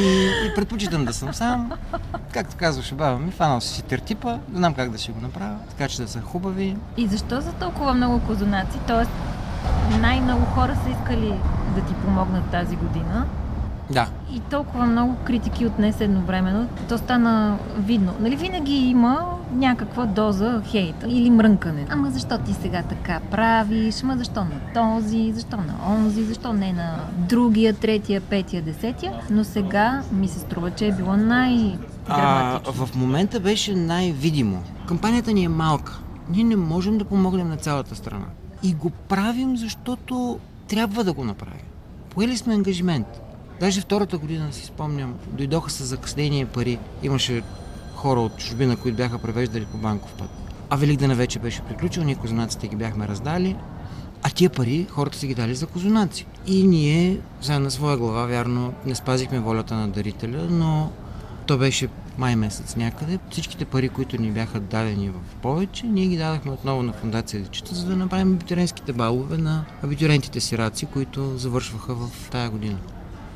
и предпочитам да съм сам. Както казваше баба ми, фанал си тертипа, знам как да си го направя, така че да са хубави. И защо за толкова много козунаци? Тоест, най-много хора са искали да ти помогнат тази година Да, и толкова много критики отнесе едновременно. То стана видно. Нали винаги има някаква доза хейт или мрънкане. Ама защо ти сега така правиш? Ма защо на този? Защо на онзи? Защо не на другия, третия, петия, десетия? Но сега ми се струва, че е било най а, в момента беше най-видимо. Кампанията ни е малка. Ние не можем да помогнем на цялата страна. И го правим, защото трябва да го направим. Поели сме ангажимент. Даже втората година си спомням, дойдоха с закъснение пари. Имаше хора от чужбина, които бяха превеждали по банков път. А Великдена вече беше приключил, ние козунаците ги бяхме раздали. А тия пари хората са ги дали за козунаци. И ние, сега на своя глава, вярно, не спазихме волята на дарителя, но то беше май месец някъде. Всичките пари, които ни бяха дадени в повече, ние ги дадахме отново на фундация Дечита, за да направим абитуренските балове на абитурентите сираци, които завършваха в тая година.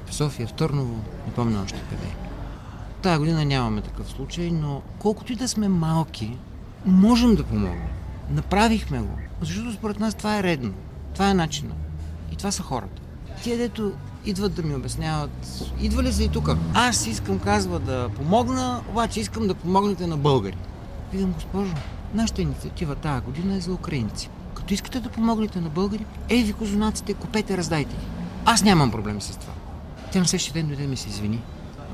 В София, в Търново, не помня още къде. Тая година нямаме такъв случай, но колкото и да сме малки, можем да помогнем. Направихме го, защото според нас това е редно. Това е начинът. И това са хората. Тия, дето идват да ми обясняват, идва ли са и тук? Аз искам, казва, да помогна, обаче искам да помогнете на българи. Видам, госпожо, нашата инициатива тази година е за украинци. Като искате да помогнете на българи, ей ви козунаците, купете, раздайте ги. Аз нямам проблем с това. Тя на същия ден дойде ми се извини.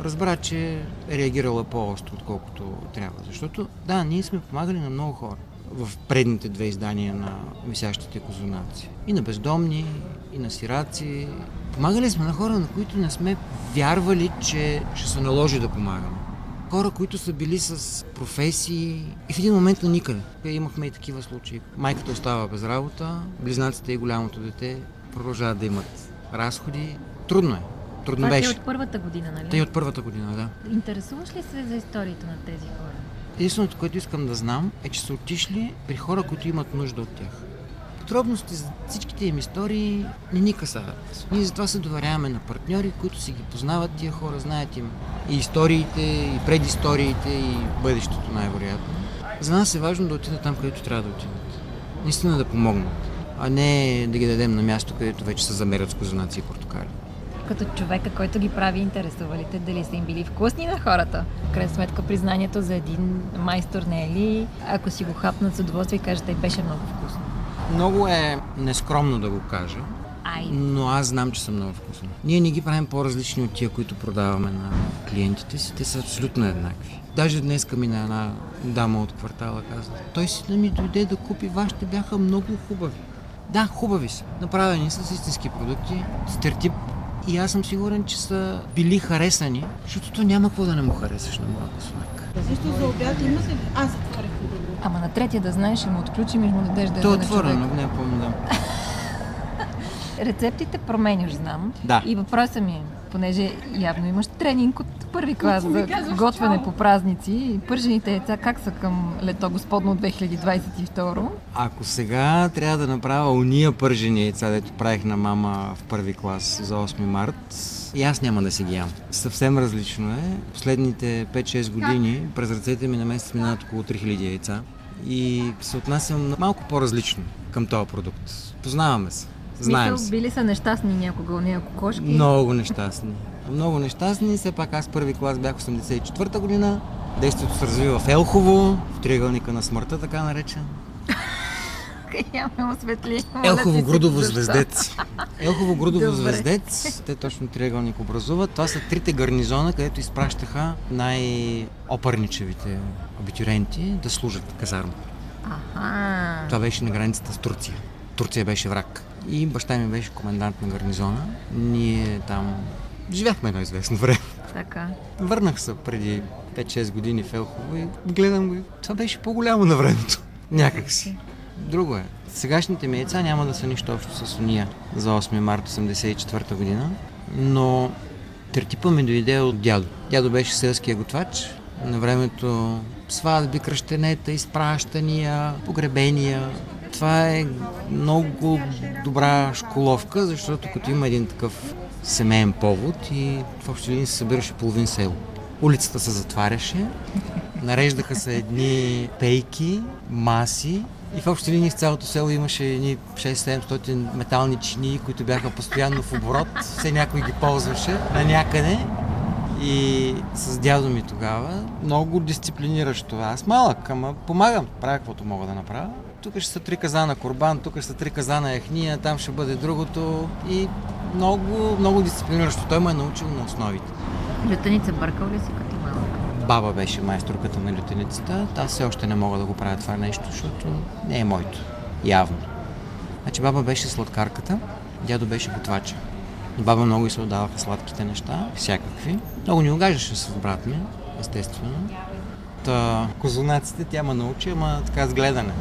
Разбра, че е реагирала по-остро, отколкото трябва. Защото, да, ние сме помагали на много хора в предните две издания на висящите козунаци. И на бездомни, и на сираци. Помагали сме на хора, на които не сме вярвали, че ще се наложи да помагаме. Хора, които са били с професии и в един момент на никъде. Имахме и такива случаи. Майката остава без работа, близнаците и голямото дете продължават да имат разходи. Трудно е. Трудно Това е беше. от първата година, нали? Те от първата година, да. Интересуваш ли се за историята на тези хора? Единственото, което искам да знам е, че са отишли при хора, които имат нужда от тях. Подробности за всичките им истории не ни касават. Ние затова се доверяваме на партньори, които си ги познават тия хора, знаят им и историите, и предисториите, и бъдещето най-вероятно. За нас е важно да отидат там, където трябва да отидат. Наистина да помогнат, а не да ги дадем на място, където вече се замерят с козунаци и портокали. Като човека, който ги прави, интересува ли те дали са им били вкусни на хората? В крайна сметка признанието за един майстор не е ли, ако си го хапнат с удоволствие и кажете, беше много вкусно. Много е нескромно да го кажа, Ай, но аз знам, че са много вкусни. Ние не ги правим по-различни от тия, които продаваме на клиентите си. Те са абсолютно еднакви. Даже днес ми на една дама от квартала каза, той си да ми дойде да купи вашите, бяха много хубави. Да, хубави са. Направени са с истински продукти, с тертип. И аз съм сигурен, че са били харесани, защото то няма какво да не му харесаш на моя космак. Също за обяд имате? Аз затворих добро. Ама на третия да знаеш, ще му отключим и ще му дадеш да То е отворено, не помня да. Рецептите променяш, знам. Да. И въпросът ми е, понеже явно имаш тренинг от първи клас за готвене чао. по празници и пържените яйца как са към лето господно 2022? Ако сега трябва да направя уния пържени яйца, дето правих на мама в първи клас за 8 март, и аз няма да си ги ям. Съвсем различно е. Последните 5-6 години през ръцете ми на месец минават около 3000 яйца и се отнасям малко по-различно към този продукт. Познаваме се. Знаем Мисъл, се. били са нещастни някога у нея кокошки. Много нещастни. Много нещастни. Все пак аз първи клас бях 84-та година. Действието се развива в Елхово, в триъгълника на смъртта, така наречен. Я ме осветли. Елхово Грудово звездец. Елхово Грудово звездец. Те точно триъгълник образуват. Това са трите гарнизона, където изпращаха най-опърничевите абитюренти да служат казарма. Аха. Това беше на границата с Турция. Турция беше враг. И баща ми беше комендант на гарнизона. Ние там живяхме едно известно време. Така. Върнах се преди 5-6 години в Елхово и гледам го. Това беше по-голямо на времето. Някак си. Друго е. Сегашните ми яйца няма да са нищо общо с уния за 8 марта 1984 година, но тертипа ми дойде от дядо. Дядо беше селския готвач. На времето сватби, кръщенета, изпращания, погребения. Това е много добра школовка, защото като има един такъв семейен повод и в общи линии се събираше половин село. Улицата се затваряше, нареждаха се едни пейки, маси и в общи линии в цялото село имаше едни 6-700 метални чини, които бяха постоянно в оборот. Все някой ги ползваше на някъде. И с дядо ми тогава много дисциплинираш това. Аз малък, ама помагам, правя каквото мога да направя. Тук ще са три казана корбан, тук ще са три казана ехния, там ще бъде другото. И много, много дисциплиниращо. Той ме е научил на основите. Лютеница бъркал ли си? Баба беше майсторката на лютеницата. Аз все още не мога да го правя това нещо, защото не е моето. Явно. Значи баба беше сладкарката, дядо беше готвача. Баба много и се отдаваха сладките неща, всякакви. Много ни огаждаше с брат ми, естествено. Та, козунаците тя ме научи, ама така с гледане.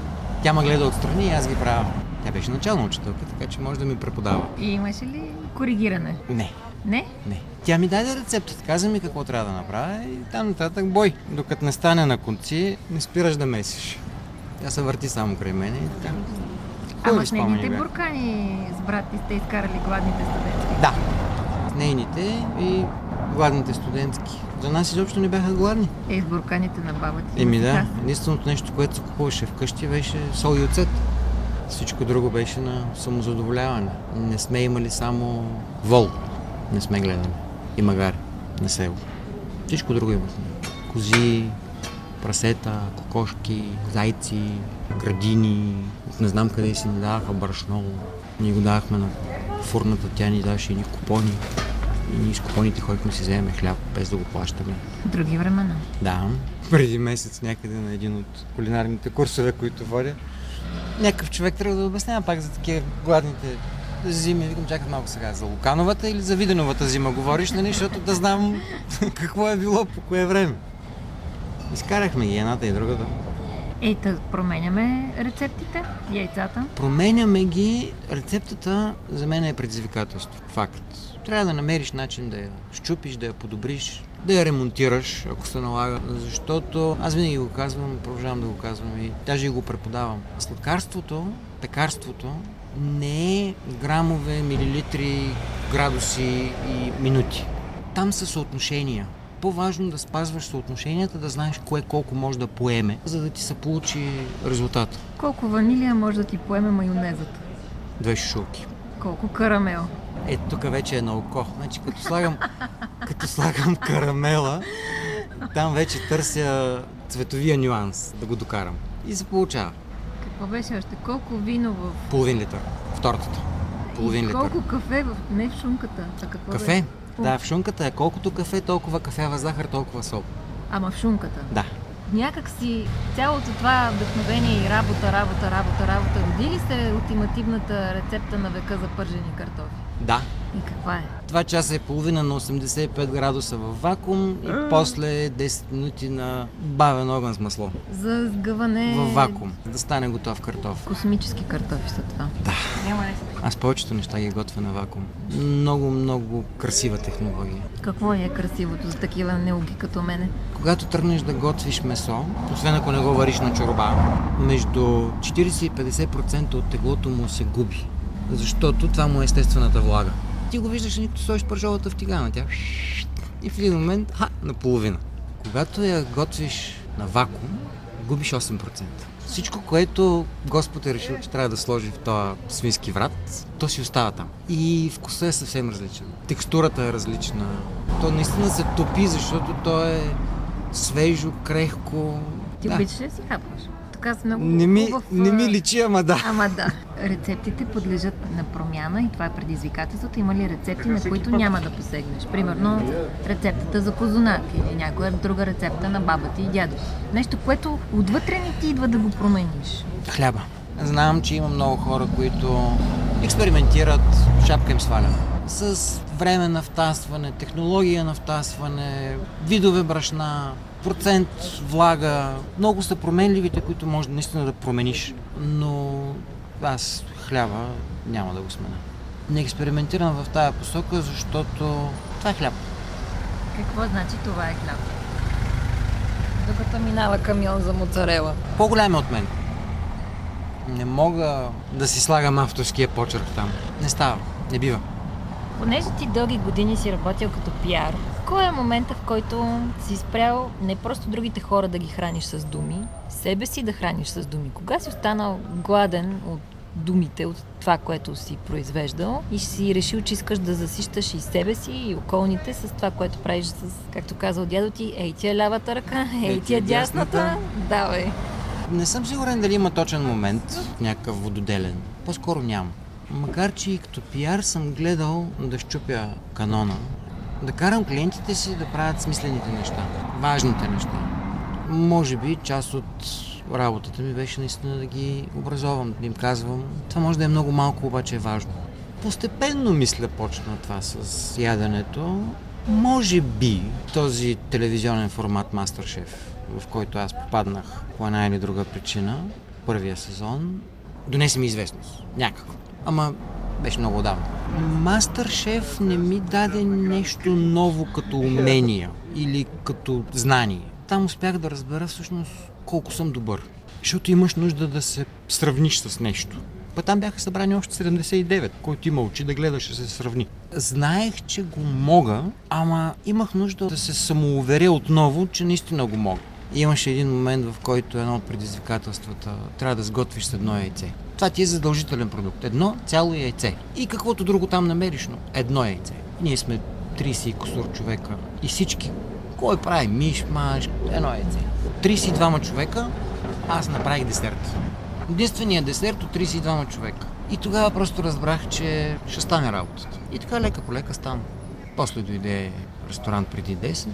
Тя ме гледа отстрани и аз ги правя. Тя беше начална учителка, така че може да ми преподава. И имаше ли коригиране? Не, Не? не. Тя ми даде рецептата, каза ми какво трябва да направя и там нататък бой. Докато не стане на конци, не спираш да месиш. Тя се върти само край мене и така. Ама с нейните буркани с брат ти сте изкарали гладните студентски. Да. С нейните и гладните студентски. За нас изобщо не бяха гладни. Е, с бурканите на баба ти. Еми да, единственото нещо, което се купуваше вкъщи беше сол и оцет. Всичко друго беше на самозадоволяване. Не сме имали само вол. Не сме гледали. И магари на село. Всичко друго имахме. Кози, прасета, кокошки, зайци, градини. От Не знам къде си ни даваха брашно. Ние го давахме на фурната, тя ни даваше едни купони. И ние с купоните ходихме си вземем хляб, без да го плащаме. Други времена. Да, преди месец някъде на един от кулинарните курсове, които водя. Някакъв човек трябва да обяснява пак за такива гладните зими. Викам, чакай малко сега, за Лукановата или за Виденовата зима говориш, нали, защото да знам какво е било по кое време. Изкарахме ги едната и другата. Ей, да променяме рецептите, яйцата. Променяме ги. Рецептата за мен е предизвикателство. Факт. Трябва да намериш начин да я щупиш, да я подобриш, да я ремонтираш, ако се налага. Защото аз винаги го казвам, продължавам да го казвам и даже и го преподавам. Сладкарството, пекарството не е грамове, милилитри, градуси и минути. Там са съотношения. По-важно да спазваш съотношенията, да знаеш кое колко може да поеме, за да ти се получи резултат. Колко ванилия може да ти поеме майонезът? Две шушулки. Колко карамел? Ето тук вече е на око. Значи като слагам, като слагам карамела, там вече търся цветовия нюанс да го докарам. И се получава. Какво беше още? Колко вино в... Половин литър в тортата. Половин и литър. колко кафе в... Не в шумката, а какво Кафе? беше? Да, в шунката е колкото кафе, толкова кафява захар, толкова сол. Ама в шумката. Да. Някак си цялото това вдъхновение и работа, работа, работа, работа, роди ли се ултимативната рецепта на века за пържени картофи? Да. И каква е? Два часа и половина на 85 градуса в вакуум и после 10 минути на бавен огън с масло. За сгъване... В вакуум. Да стане готов картоф. Космически картофи са това. Да. Няма ли? Аз повечето неща ги готвя на вакуум. Много, много красива технология. Какво е красивото за такива неуги като мене? Когато тръгнеш да готвиш месо, освен ако не го вариш на чорба, между 40 и 50% от теглото му се губи. Защото това му е естествената влага. Ти го виждаш, никато сложиш пържолата в тигана. Тя и в един момент, ха, наполовина. Когато я готвиш на вакуум, губиш 8%. Всичко, което Господ е решил, че трябва да сложи в този свински врат, то си остава там. И вкусът е съвсем различен. Текстурата е различна. То наистина се топи, защото то е свежо, крехко. Ти да. обичаш ли си хапваш? Аз много Не ми, хубав, не ми личи, ама да. Ама да. Рецептите подлежат на промяна и това е предизвикателството. Има ли рецепти, на които няма да посегнеш? Примерно рецептата за козунак или някоя друга рецепта на баба ти и дядо. Нещо, което отвътре не ти идва да го промениш. Хляба. Знам, че има много хора, които експериментират, шапка им сваля. С време на втасване, технология на втасване, видове брашна, процент влага. Много са променливите, които може наистина да промениш. Но аз хляба няма да го смена. Не експериментирам в тая посока, защото това е хляб. Какво значи това е хляб? Докато минава камион за моцарела. По-голям е от мен. Не мога да си слагам авторския почерк там. Не става. Не бива. Понеже ти дълги години си работил като пиар, кой е момента, в който си спрял не просто другите хора да ги храниш с думи, себе си да храниш с думи? Кога си останал гладен от думите, от това, което си произвеждал и си решил, че искаш да засищаш и себе си, и околните с това, което правиш с, както казал дядо ти, ей ти е лявата ръка, ей ти е дясната. Давай. Не съм сигурен дали има точен момент, някакъв вододелен. По-скоро няма. Макар, че и като пиар съм гледал да щупя канона, да карам клиентите си да правят смислените неща, важните неща. Може би част от работата ми беше наистина да ги образовам, да им казвам. Това може да е много малко, обаче е важно. Постепенно мисля почна това с яденето. Може би този телевизионен формат Мастершеф, в който аз попаднах по една или друга причина, първия сезон, донесе ми известност. Някакво. Ама беше много отдавна. Мастершеф не ми даде нещо ново като умения или като знание. Там успях да разбера всъщност колко съм добър. Защото имаш нужда да се сравниш с нещо. Па там бяха събрани още 79, който има очи да гледаше се сравни. Знаех, че го мога, ама имах нужда да се самоуверя отново, че наистина го мога. Имаше един момент, в който едно от предизвикателствата трябва да сготвиш с едно яйце. Това ти е задължителен продукт. Едно цяло яйце. И каквото друго там намериш, но едно яйце. Ние сме 30 и косур човека. И всички. Кой прави миш, маш, едно яйце. 32 човека, аз направих десерт. Единственият десерт от 32 човека. И тогава просто разбрах, че ще стане работата. И така лека по лека стана. После дойде ресторант преди 10.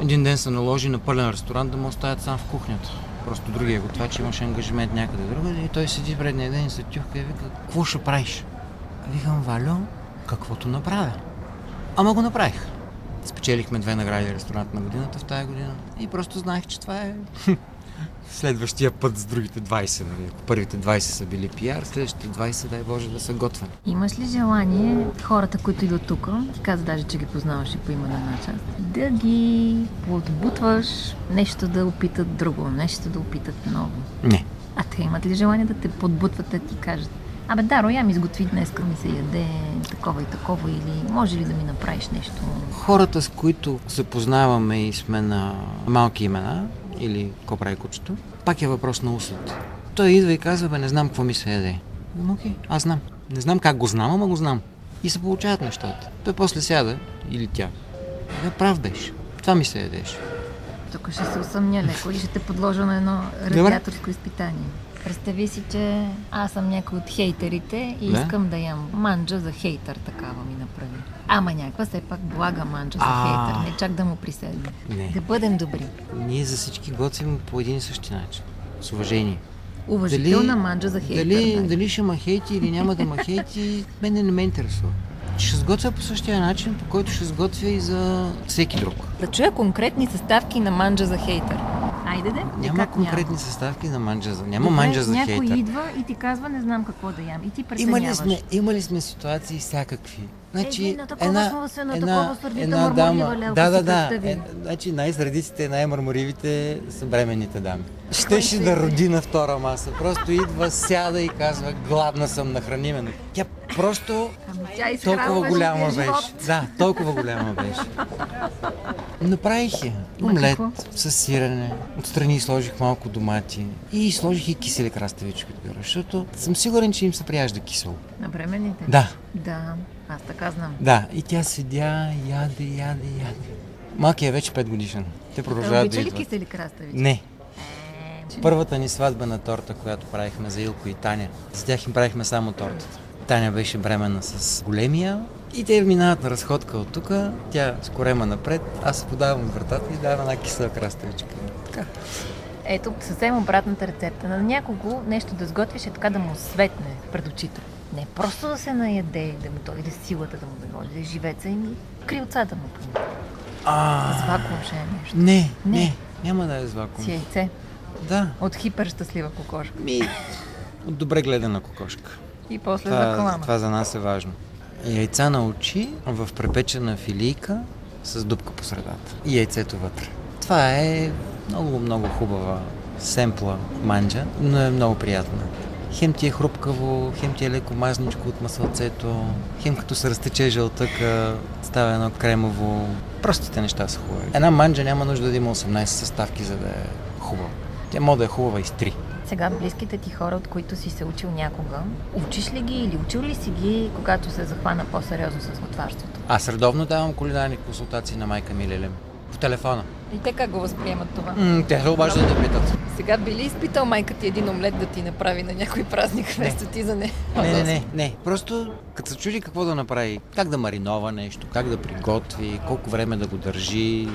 Един ден се наложи на пълен ресторант да му оставят сам в кухнята. Просто другия готвач имаше ангажимент някъде другаде и той седи предния ден и се тюхка и вика, какво ще правиш? Викам, Валю, каквото направя. Ама го направих. Спечелихме две награди ресторант на годината в тая година и просто знаех, че това е следващия път с другите 20. Нали? Първите 20 са били пиар, следващите 20, дай Боже, да са готвени. Имаш ли желание хората, които идват тук, ти каза даже, че ги познаваш и по име на една част, да ги подбутваш нещо да опитат друго, нещо да опитат ново? Не. А те имат ли желание да те подбутват, да ти кажат Абе, да, Роя ми изготви днес, ми се яде такова и такова или може ли да ми направиш нещо? Хората, с които се познаваме и сме на малки имена, или какво прави кучето, пак е въпрос на усет. Той идва и казва, бе, не знам какво ми се яде. Ама окей, аз знам. Не знам как го знам, ама го знам. И се получават нещата. Той после сяда, или тя. Бе, прав беше. Това ми се ядеше. Тук ще се усъмня леко и ще те подложа на едно радиаторско изпитание. Представи си, че аз съм някой от хейтерите и Да. искам да ям манджа за хейтър, такава ми направи. Ама някаква все пак блага манджа за А. хейтър, не чак да му приседне. Не. Да бъдем добри. Ние за всички готвим по един и същи начин. С уважение. Уважителна манджа за хейтър. дали, дали ще ма хейти или няма да ма хейти, мене не ме интересува. Ще сготвя по същия начин, по който ще сготвя и за всеки друг. Да чуя конкретни съставки на манджа за хейтър. Айде де. Няма как конкретни съставки на манджа за... Няма Добре, манджа за някой хейтър. идва и ти казва, не знам какво да ям. И ти преценяваш. Имали сме, имали сме ситуации всякакви. Значи, Е, на такова сме се, на такова една дама, лелка да, да, да. Е, значи най-сърдитите, най-мърморивите са бременните дами. Щеше да иде? роди на втора маса. Просто идва, сяда и казва, гладна съм, нахрани ме. Тя просто Ами толкова голяма беше. живот. Да, толкова голяма беше. Направих я. Омлет с сирене. Отстрани сложих малко домати. И сложих и кисели краставички отгоре, защото съм сигурен, че им се прияжда кисело. На бременните? Да, Да, аз така знам. да. И тя седя, яде, яде, яде. Малкият е вече 5 годишен. Те продължават да обича ли идват. кисели краставици? Не. Е, Първата ни сватбена торта, която правихме за Илко и Таня, за тях им правихме само тортата. Таня беше бремена с големия и те минават на разходка от тук, тя с корема напред, аз се подавам вратата и давам една кисела краставичка. Така. Ето, съвсем обратната рецепта. На някого нещо да сготвиш е така да му светне пред очите. Не просто да се наяде, да му дойде силата, да му дойде живеца и крилца да му помогне. А, С вакуум ще е нещо. не, Не. не, няма да е с вакуум. С яйце. Да, От хиперщастлива кокошка. ми, от добре гледана кокошка. И после Това, колана. това за нас е важно. Яйца на очи в препечена филийка с дупка по средата. И яйцето вътре. Това е много, много хубава семпла манджа, но е много приятна. Хем ти е хрупкаво, хем ти е леко мазничко от масълцето, хем като се разтече жълтъка, става едно кремово. Простите неща са хубави. Една манджа няма нужда да има 18 съставки, за да е хубава. Тя може да е хубава и с 3. Сега близките ти хора, от които си се учил някога, учиш ли ги или учил ли си ги, когато се захвана по-сериозно с готварството? Аз редовно давам кулинарни консултации на майка ми Лелем. По телефона. И те как го възприемат това? М, те се обаждат да питат. Сега би ли изпитал майка ти един омлет да ти направи на някой празник, вместо ти за не? Не, не, не, не. Просто като се чуди какво да направи, как да маринова нещо, как да приготви, колко време да го държи.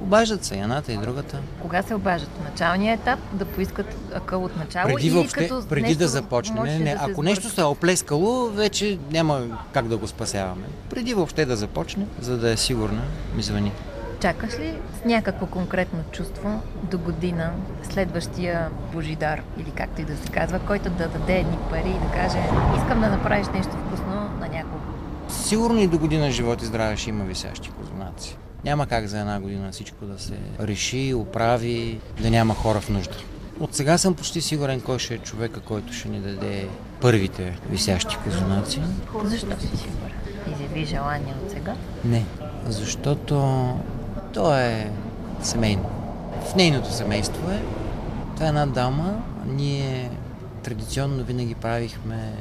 Обаждат се едната и другата. Кога се обаждат? В началния етап да поискат акъл от начало Преди въобще, като преди да започне. Не, не, да ако нещо се е оплескало, вече няма как да го спасяваме. Преди въобще да започне, за да е сигурна, ми звъни. Чакаш ли с някакво конкретно чувство до година следващия Божидар, или както и да се казва, който да даде едни пари и да каже искам да направиш нещо вкусно на някого? Сигурно и до година живот и здраве ще има висящи козунаци. Няма как за една година всичко да се реши, оправи, да няма хора в нужда. От сега съм почти сигурен кой ще е човека, който ще ни даде първите висящи козунаци. Защо си сигурен? Изяви желание от сега. Не, защото то е семейно. В нейното семейство е. Това е една дама. Ние традиционно винаги правихме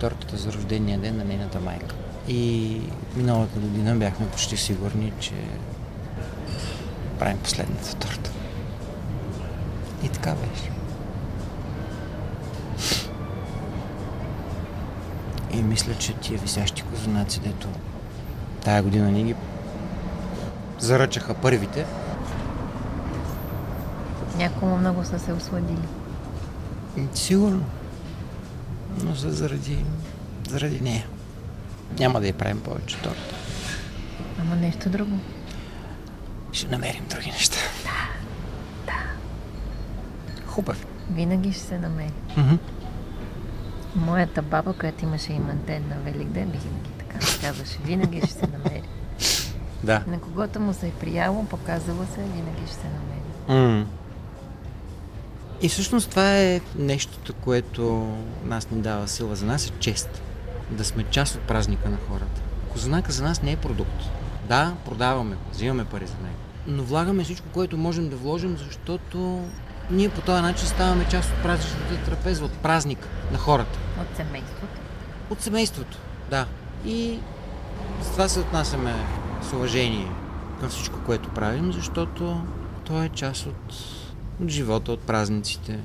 тортата за рождения ден на нейната майка. И миналата година бяхме почти сигурни, че правим последната торта. И така беше. И мисля, че тия висящи козунаци, дето тая година ни ги заръчаха първите, Някому много са се осладили. Сигурно. Но за, заради, заради нея. Няма да я правим повече торта. Ама нещо друго. Ще намерим други неща. Да, да. Хубави. Винаги ще се намери. Мгм. Моята баба, която имаше имантен на Велик ден, бих ги така казваше, винаги ще се намери. Да. На когото му се е прияло, показала се, винаги ще се намери. М. И всъщност това е нещото, което нас ни дава сила. За нас е чест да сме част от празника на хората. Козунака за нас не е продукт. Да, продаваме го, взимаме пари за него. Но влагаме всичко, което можем да вложим, защото ние по този начин ставаме част от празничната трапеза, от празник на хората. От семейството. От семейството, да. И с това се отнасяме с уважение към всичко, което правим, защото то е част от, от живота, от празниците.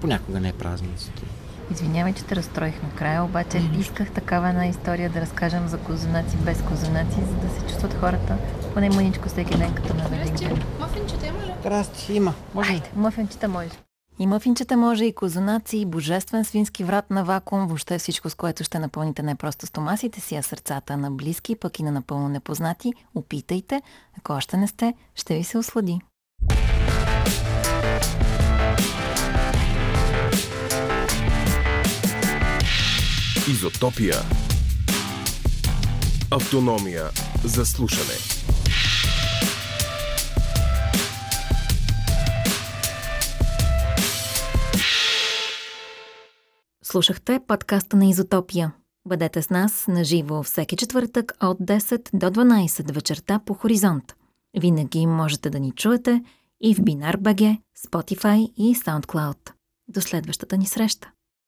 Понякога не е празниците. Извинявай, че те разстроих накрая, обаче исках такава една история да разкажем за козунаци без козунаци, за да се чувстват хората поне мъничко всеки ден като на Велик ден. Мафинчета има ли? Здрасти, има. Може? Айде, мъфинчета може. И мъфинчета може, и козунаци, и божествен свински врат на вакуум, въобще всичко, с което ще напълните не просто стомасите си, а сърцата на близки, пък и на напълно непознати. Опитайте, ако още не сте, ще ви се ослади. Изотопия. Автономия за слушане. Слушахте подкаста на Изотопия. Бъдете с нас на живо всеки четвъртък от 10 до 12 вечерта по Хоризонт. Винаги можете да ни чуете и в Бинар Spotify и SoundCloud. До следващата ни среща!